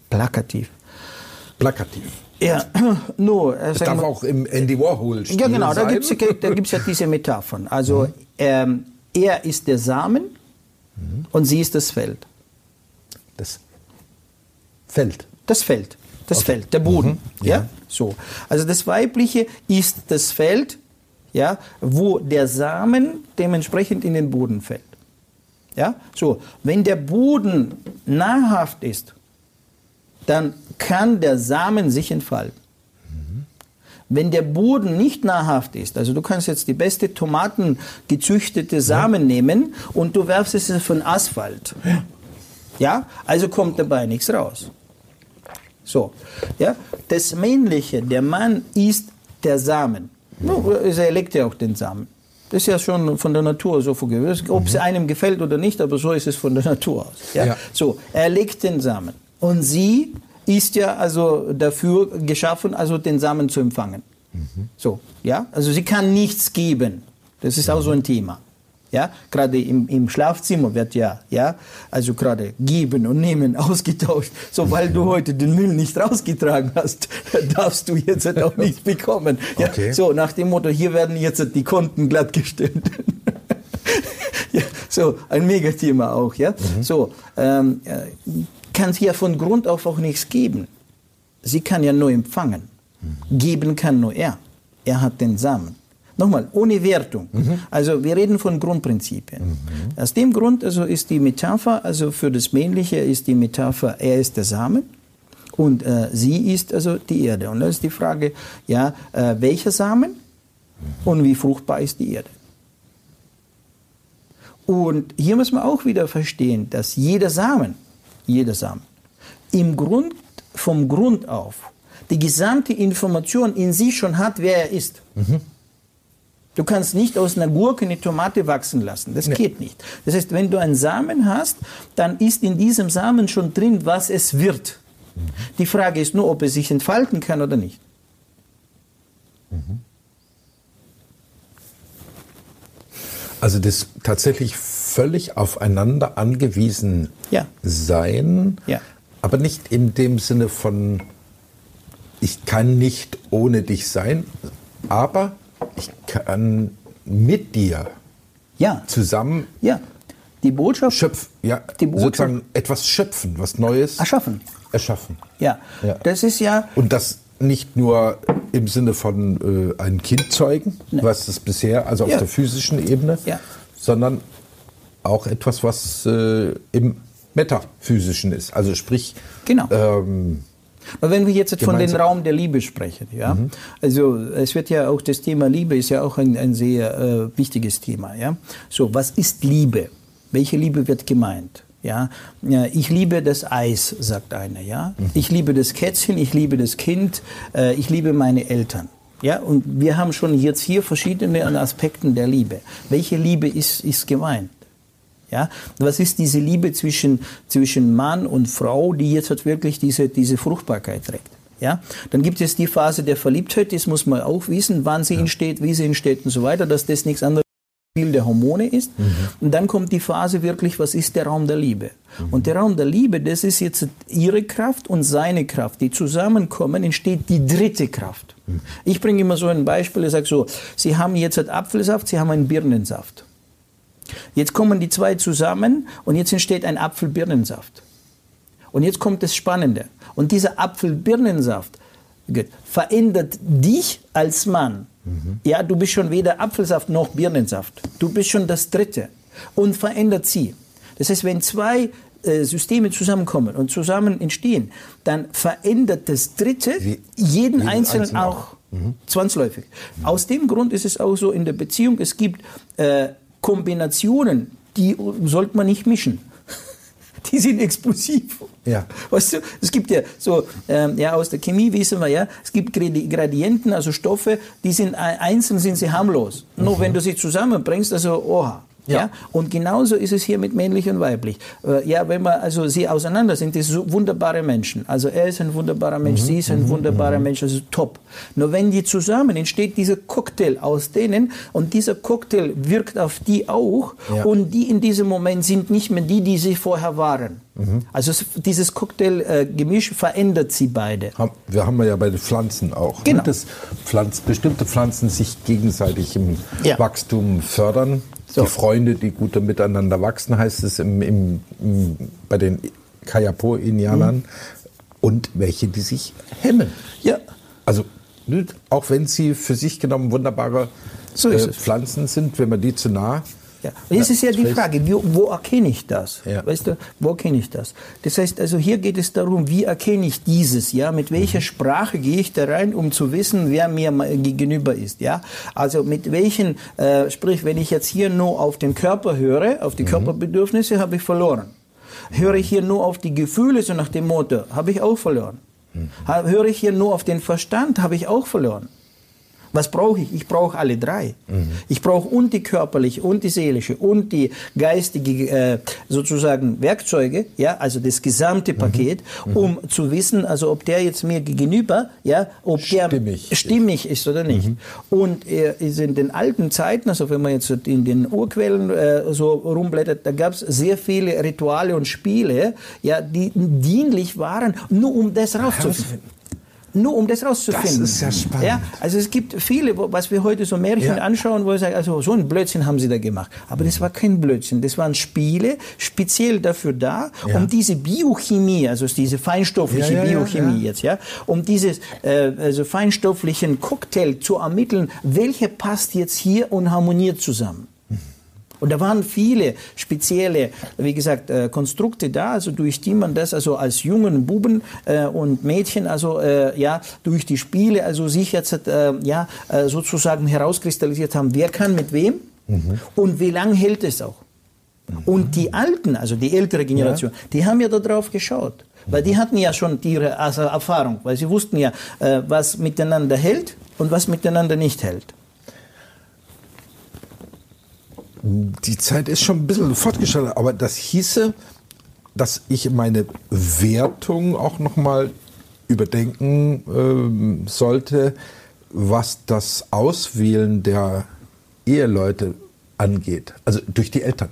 plakativ. Plakativ. Ja, no, äh, Es sag darf mal- auch im Andy Warhol Ja, genau, da sein. gibt es da gibt's ja diese Metaphern. Also, ähm, er ist der Samen und sie ist das Feld. das Feld. Das Feld, das Feld, der Boden. Mhm, ja. ja. so. Also das Weibliche ist das Feld, ja, wo der Samen dementsprechend in den Boden fällt. Ja, so. Wenn der Boden nahrhaft ist, dann kann der Samen sich entfalten. Wenn der Boden nicht nahrhaft ist, also du kannst jetzt die beste Tomaten gezüchtete Samen nehmen und du werfst es von Asphalt. Ja, also kommt dabei nichts raus. So, ja, das Männliche, der Mann ist der Samen. No, er legt ja auch den Samen. Das ist ja schon von der Natur so vorgewöhnt. Ob es einem gefällt oder nicht, aber so ist es von der Natur aus. Ja? Ja. So, er legt den Samen. Und sie ist ja also dafür geschaffen, also den Samen zu empfangen. So, ja, also sie kann nichts geben. Das ist auch so ein Thema. Ja, gerade im, im Schlafzimmer wird ja, ja, also gerade geben und nehmen ausgetauscht. So, weil du heute den Müll nicht rausgetragen hast, darfst du jetzt auch nichts bekommen. Ja, Okay. So, nach dem Motto, hier werden jetzt die Konten glattgestellt. ja, so, ein Megathema auch, ja. So, ähm, äh, kann sie ja von Grund auf auch nichts geben. Sie kann ja nur empfangen. Geben kann nur er. Er hat den Samen. Nochmal, ohne Wertung. Also wir reden von Grundprinzipien. Aus dem Grund also ist die Metapher, also für das Männliche ist die Metapher, er ist der Samen und äh, sie ist also die Erde. Und da ist die Frage, ja, äh, welcher Samen und wie fruchtbar ist die Erde? Und hier muss man auch wieder verstehen, dass jeder Samen, jeder Samen, im Grund, vom Grund auf, die gesamte Information in sich schon hat, wer er ist. Du kannst nicht aus einer Gurke eine Tomate wachsen lassen. Das geht nicht. Das heißt, wenn du einen Samen hast, dann ist in diesem Samen schon drin, was es wird. Die Frage ist nur, ob es sich entfalten kann oder nicht. Also das tatsächlich völlig aufeinander angewiesen Ja. sein, Ja. aber nicht in dem Sinne von, ich kann nicht ohne dich sein, aber ich kann mit dir Ja. zusammen Ja. Die Botschaft schöpfen, ja, Die Botschaft- sozusagen etwas schöpfen, was Neues erschaffen. erschaffen. Ja. Ja. Das ist ja Und das nicht nur im Sinne von äh, ein Kind zeugen, was es bisher, also auf Ja. der physischen Ebene, Ja. sondern auch etwas, was äh, im metaphysischen ist. Also sprich, Genau. ähm, Aber wenn wir jetzt von dem Raum der Liebe sprechen, ja, mhm. also es wird ja auch das Thema Liebe ist ja auch ein, ein sehr äh, wichtiges Thema, ja. So, was ist Liebe? Welche Liebe wird gemeint? Ja, ich liebe das Eis, sagt einer. Ja, mhm. ich liebe das Kätzchen, ich liebe das Kind, äh, ich liebe meine Eltern. Ja, und wir haben schon jetzt hier verschiedene Aspekte der Liebe. Welche Liebe ist, ist gemeint? Ja, was ist diese Liebe zwischen, zwischen Mann und Frau, die jetzt halt wirklich diese, diese Fruchtbarkeit trägt? Ja, dann gibt es die Phase der Verliebtheit, das muss man auch wissen, wann sie entsteht, wie sie entsteht und so weiter, dass das nichts anderes Spiel der Hormone ist. Mhm. Und dann kommt die Phase wirklich, was ist der Raum der Liebe? Mhm. Und der Raum der Liebe, das ist jetzt ihre Kraft und seine Kraft. Die zusammenkommen, entsteht die dritte Kraft. Mhm. Ich bringe immer so ein Beispiel, ich sage so, Sie haben jetzt einen Apfelsaft, Sie haben einen Birnensaft. Jetzt kommen die zwei zusammen und jetzt entsteht ein Apfelbirnensaft. Und jetzt kommt das Spannende. Und dieser Apfelbirnensaft verändert dich als Mann Mhm. Ja, du bist schon weder Apfelsaft noch Birnensaft. Du bist schon das Dritte und verändert sie. Das heißt, wenn zwei äh, Systeme zusammenkommen und zusammen entstehen, dann verändert das Dritte Wie, jeden Einzelnen auch mhm. zwangsläufig. Mhm. Aus dem Grund ist es auch so in der Beziehung, es gibt äh, Kombinationen, die sollte man nicht mischen die sind explosiv. Ja. Weißt du, es gibt ja so, ähm, ja, aus der Chemie wissen wir ja, es gibt Gradienten, also Stoffe, die sind einzeln sind sie harmlos. Mhm. Nur wenn du sie zusammenbringst, also, oha. Ja. ja. Und genauso ist es hier mit männlich und weiblich. Äh, ja, wenn man also sie auseinander sind, das sind wunderbare Menschen. Also er ist ein wunderbarer Mensch, mhm. sie ist ein mhm. wunderbarer mhm. Mensch, also top. Nur wenn die zusammen entsteht dieser Cocktail aus denen und dieser Cocktail wirkt auf die auch ja. und die in diesem Moment sind nicht mehr die, die sie vorher waren. Mhm. Also dieses Cocktailgemisch äh, verändert sie beide. Wir haben ja bei den Pflanzen auch, ne? genau. ne, dass Pflanz, bestimmte Pflanzen sich gegenseitig im ja. Wachstum fördern. So. Die Freunde, die gut miteinander wachsen, heißt es im, im, im bei den Kayapo-Indianern. Mhm. Und welche, die sich hemmen. Ja. Also, auch wenn sie für sich genommen wunderbare so äh, Pflanzen sind, wenn man die zu nah ja. Und jetzt ja, ist ja die Frage, wo, wo erkenne ich das? Ja. Weißt du, wo erkenne ich das? Das heißt, also hier geht es darum, wie erkenne ich dieses, ja? Mit welcher mhm. Sprache gehe ich da rein, um zu wissen, wer mir gegenüber ist, ja? Also mit welchen, äh, sprich, wenn ich jetzt hier nur auf den Körper höre, auf die mhm. Körperbedürfnisse, habe ich verloren. Höre ich hier nur auf die Gefühle, so nach dem Motto, habe ich auch verloren. Mhm. Höre ich hier nur auf den Verstand, habe ich auch verloren. Was brauche ich? Ich brauche alle drei. Mhm. Ich brauche und die körperliche und die seelische und die geistige äh, sozusagen Werkzeuge, ja, also das gesamte mhm. Paket, mhm. um zu wissen, also ob der jetzt mir gegenüber, ja, ob stimmig der stimmig ist, ist oder nicht. Mhm. Und äh, in den alten Zeiten, also wenn man jetzt in den Urquellen äh, so rumblättert, da gab es sehr viele Rituale und Spiele, ja, die dienlich waren, nur um das rauszufinden nur um das rauszufinden. Das ist ja spannend. Ja, also es gibt viele, was wir heute so Märchen ja. anschauen, wo ich sage, also so ein Blödsinn haben sie da gemacht. Aber das war kein Blödsinn. Das waren Spiele, speziell dafür da, ja. um diese Biochemie, also diese feinstoffliche ja, Biochemie jetzt, ja, um dieses äh, also feinstofflichen Cocktail zu ermitteln, welche passt jetzt hier und harmoniert zusammen. Und da waren viele spezielle, wie gesagt, äh, Konstrukte da, also durch die man das also als jungen Buben äh, und Mädchen also äh, ja durch die Spiele also sich jetzt ja sozusagen herauskristallisiert haben, wer kann mit wem mhm. und wie lange hält es auch. Mhm. Und die Alten, also die ältere Generation, ja. die haben ja darauf geschaut. Weil die hatten ja schon ihre also Erfahrung, weil sie wussten ja, was miteinander hält und was miteinander nicht hält. Die Zeit ist schon ein bisschen fortgeschritten, aber das hieße, dass ich meine Wertung auch nochmal überdenken äh, sollte, was das Auswählen der Eheleute angeht, also durch die Eltern.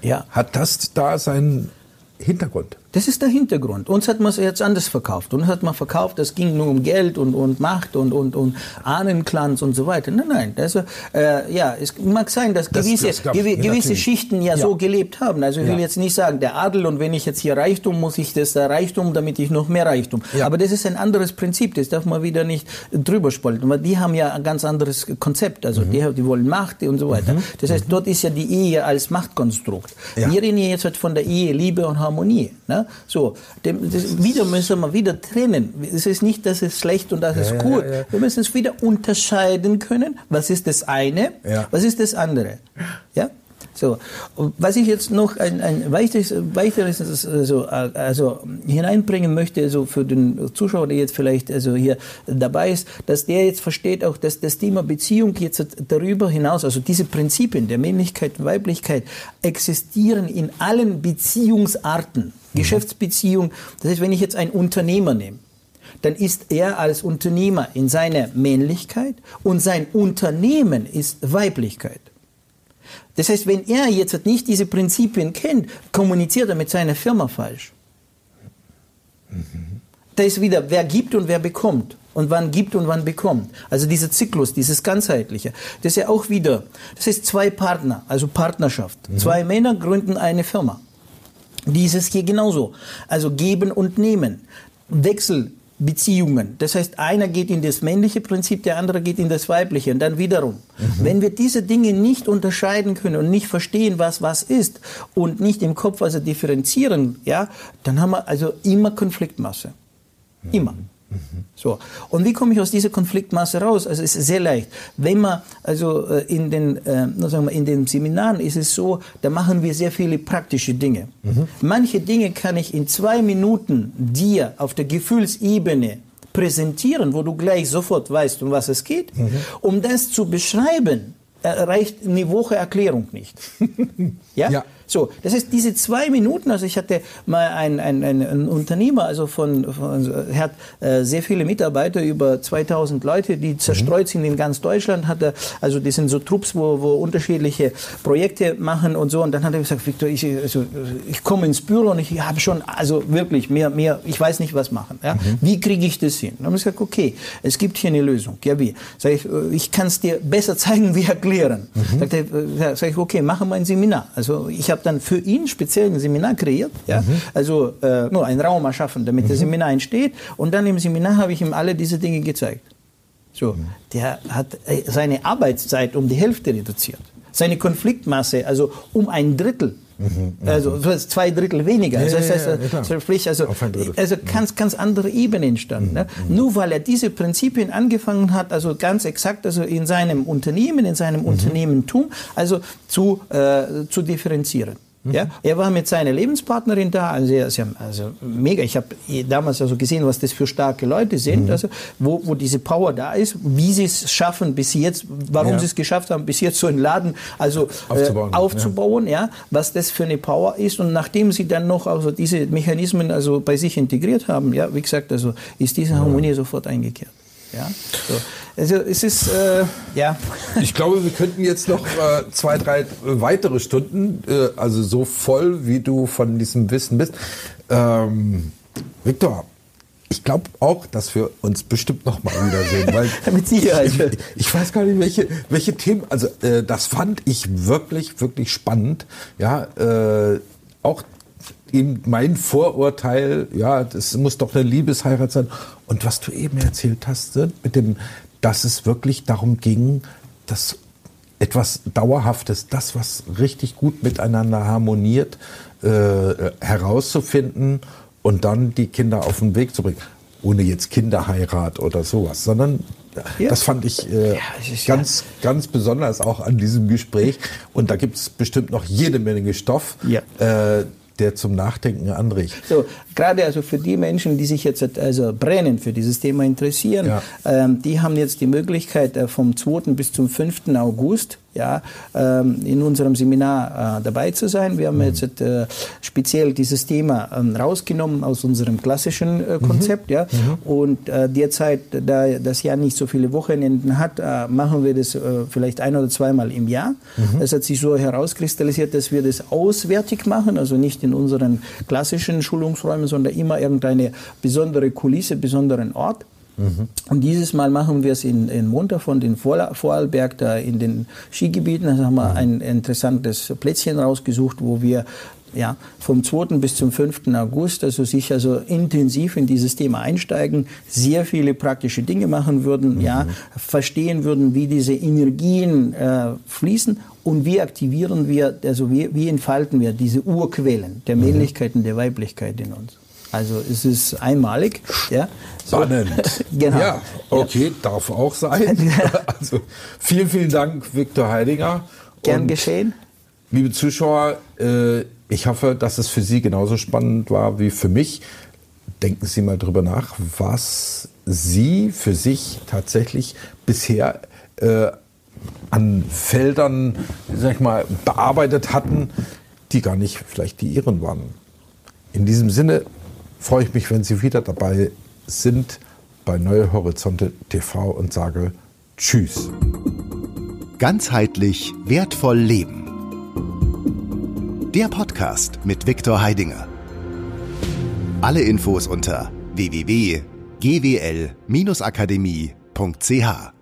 Ja. Hat das da seinen Hintergrund? Das ist der Hintergrund. Uns hat man es jetzt anders verkauft. Uns hat man verkauft, es ging nur um Geld und, und Macht und, und, und Ahnenklanz und so weiter. Nein, nein. Also, äh, ja, es mag sein, dass gewisse, das, das gewi gewisse Schichten ja, ja, so gelebt haben. Also ich ja. will jetzt nicht sagen, der Adel und wenn ich jetzt hier Reichtum, muss ich das da Reichtum, damit ich noch mehr Reichtum. Ja. Aber das ist ein anderes Prinzip. Das darf man wieder nicht drüber spalten. Weil die haben ja ein ganz anderes Konzept. Also mhm. die, die wollen Macht und so weiter. Mhm. Das heißt, mhm. dort ist ja die Ehe als Machtkonstrukt. Wir reden jetzt von der Ehe, Liebe und Harmonie. Ne? Ja, so. Dem, das, wieder müssen wir wieder trennen. Es ist nicht, dass es schlecht und das ja, ist gut. Ja. Wir müssen es wieder unterscheiden können. Was ist das eine? Was ist das andere? Ja? So, was ich jetzt noch ein, ein weiteres, weiteres also, also hineinbringen möchte, also für den Zuschauer, der jetzt vielleicht also hier dabei ist, dass der jetzt versteht auch, dass das Thema Beziehung jetzt darüber hinaus, also diese Prinzipien der Männlichkeit und Weiblichkeit existieren in allen Beziehungsarten. Mhm. Geschäftsbeziehung, das heißt, wenn ich jetzt einen Unternehmer nehme, dann ist er als Unternehmer in seiner Männlichkeit und sein Unternehmen ist Weiblichkeit. Das heißt, wenn er jetzt nicht diese Prinzipien kennt, kommuniziert er mit seiner Firma falsch. Mhm. Da ist wieder, wer gibt und wer bekommt. Und wann gibt und wann bekommt. Also dieser Zyklus, dieses ganzheitliche. Das ist ja auch wieder, das ist zwei Partner, also Partnerschaft. Mhm. Zwei Männer gründen eine Firma. Dieses hier genauso. Also geben und nehmen. Wechsel, Beziehungen. Das heißt, einer geht in das männliche Prinzip, der andere geht in das weibliche und dann wiederum. Mhm. Wenn wir diese Dinge nicht unterscheiden können und nicht verstehen, was was ist und nicht im Kopf also differenzieren, ja, dann haben wir also immer Konfliktmasse. Immer. So. Und wie komme ich aus dieser Konfliktmasse raus? Also es ist sehr leicht. Wenn man, also äh, in den, äh, sagen wir, in den Seminaren ist es so, da machen wir sehr viele praktische Dinge. Mhm. Manche Dinge kann ich in zwei Minuten dir auf der Gefühlsebene präsentieren, wo du gleich sofort weißt, um was es geht. Mhm. Um das zu beschreiben, reicht eine Woche Erklärung nicht. ja? ja? So, das heißt, diese zwei Minuten, also ich hatte mal einen, einen, einen Unternehmer, also von, von er hat äh, sehr viele Mitarbeiter, über 2000 Leute, die zerstreut mhm. sind in ganz Deutschland, hat er, also die sind so Trupps, wo, wo unterschiedliche Projekte machen und so, und dann hat er gesagt, Victor, ich, also, ich komme ins Büro und ich habe schon, also wirklich mehr, mehr, ich weiß nicht, was machen. Ja? Mhm. Wie kriege ich das hin? Dann habe ich gesagt, okay, es gibt hier eine Lösung. Ja, wie? Sag ich, äh, ich kann es dir besser zeigen, wie erklären. Mhm. Sagt er, äh, sag ich, okay, machen wir ein Seminar. Also ich habe habe dann für ihn speziell ein Seminar kreiert, ja? Mhm. also äh, nur einen Raum erschaffen, damit mhm. das Seminar entsteht. Und dann im Seminar habe ich ihm alle diese Dinge gezeigt. So, mhm. der hat äh, seine Arbeitszeit um die Hälfte reduziert, seine Konfliktmasse also um ein Drittel. Mhm, also zwei Drittel weniger. Also, das heißt, ja, sprich, also, also ganz, ganz andere Ebene entstanden. Ne? Mhm. Nur weil er diese Prinzipien angefangen hat, also ganz exakt, also in seinem Unternehmen, in seinem mhm. Unternehmentum, also zu, äh, zu differenzieren. Mhm. Ja, er war mit seiner Lebenspartnerin da, also, also, also mega. Ich habe damals also gesehen, was das für starke Leute sind, mhm. also wo, wo diese Power da ist, wie sie es schaffen bis jetzt, warum ja. sie es geschafft haben, bis jetzt so einen Laden also aufzubauen, äh, aufzubauen ja. ja. was das für eine Power ist und nachdem sie dann noch also diese Mechanismen also bei sich integriert haben, ja, wie gesagt, also ist diese Harmonie ja. sofort eingekehrt. Ja, so. Also es ist, äh, ja. Ich glaube, wir könnten jetzt noch äh, zwei, drei weitere Stunden, äh, also so voll, wie du von diesem Wissen bist. Ähm, Viktor, ich glaube auch, dass wir uns bestimmt noch mal wiedersehen, weil mit Sicherheit. Ich, ich, weiß gar nicht, welche, welche Themen. Also äh, das fand ich wirklich, wirklich spannend. Ja, äh, auch eben mein Vorurteil, ja, das muss doch eine Liebesheirat sein. Und was du eben erzählt hast, ne, mit dem, dass es wirklich darum ging, dass etwas Dauerhaftes, das, was richtig gut miteinander harmoniert, äh, herauszufinden und dann die Kinder auf den Weg zu bringen. Ohne jetzt Kinderheirat oder sowas, sondern ja. das fand ich äh, ja, ganz, ja. ganz besonders auch an diesem Gespräch. Und da gibt es bestimmt noch jede Menge Stoff. Äh, der zum Nachdenken anregt. So, gerade also für die Menschen, die sich jetzt also brennen für dieses Thema interessieren, ja. ähm, die haben jetzt die Möglichkeit äh, vom 2. bis zum 5. August ja, ähm, in unserem Seminar äh, dabei zu sein. Wir haben mhm. jetzt äh, speziell dieses Thema ähm, rausgenommen aus unserem klassischen äh, Konzept. Mhm. Ja. Mhm. Und derzeit, da das Jahr nicht so viele Wochenenden hat, machen wir das vielleicht ein oder zweimal im Jahr. Mhm. Es hat sich so herauskristallisiert, dass wir das auswärtig machen, also nicht in unseren klassischen Schulungsräumen, sondern immer irgendeine besondere Kulisse, besonderen Ort. Mhm. Und dieses Mal machen wir es in, in Montafon, in Vorarlberg, da in den Skigebieten. Da haben wir mhm. ein interessantes Plätzchen rausgesucht, wo wir ja, vom 2. bis zum 5. August, also sich also intensiv in dieses Thema einsteigen, sehr viele praktische Dinge machen würden, mhm. ja, verstehen würden, wie diese Energien äh, fließen und wie aktivieren wir, also wie, wie entfalten wir diese Urquellen der mhm. Männlichkeit und der Weiblichkeit in uns. Also es ist einmalig. Ja. Spannend. genau. Ja, okay, ja. darf auch sein. also vielen, vielen Dank, Viktor Heidinger. Gern und, geschehen. Liebe Zuschauer, äh, ich hoffe, dass es für Sie genauso spannend war wie für mich. Denken Sie mal drüber nach, was Sie für sich tatsächlich bisher äh, an Feldern, sag ich mal, bearbeitet hatten, die gar nicht vielleicht die Ihren waren. In diesem Sinne freue ich mich, wenn Sie wieder dabei sind bei Neue Horizonte TV und sage Tschüss. Ganzheitlich wertvoll leben. Der Podcast mit Viktor Heidinger. Alle Infos unter www.gwl-akademie.ch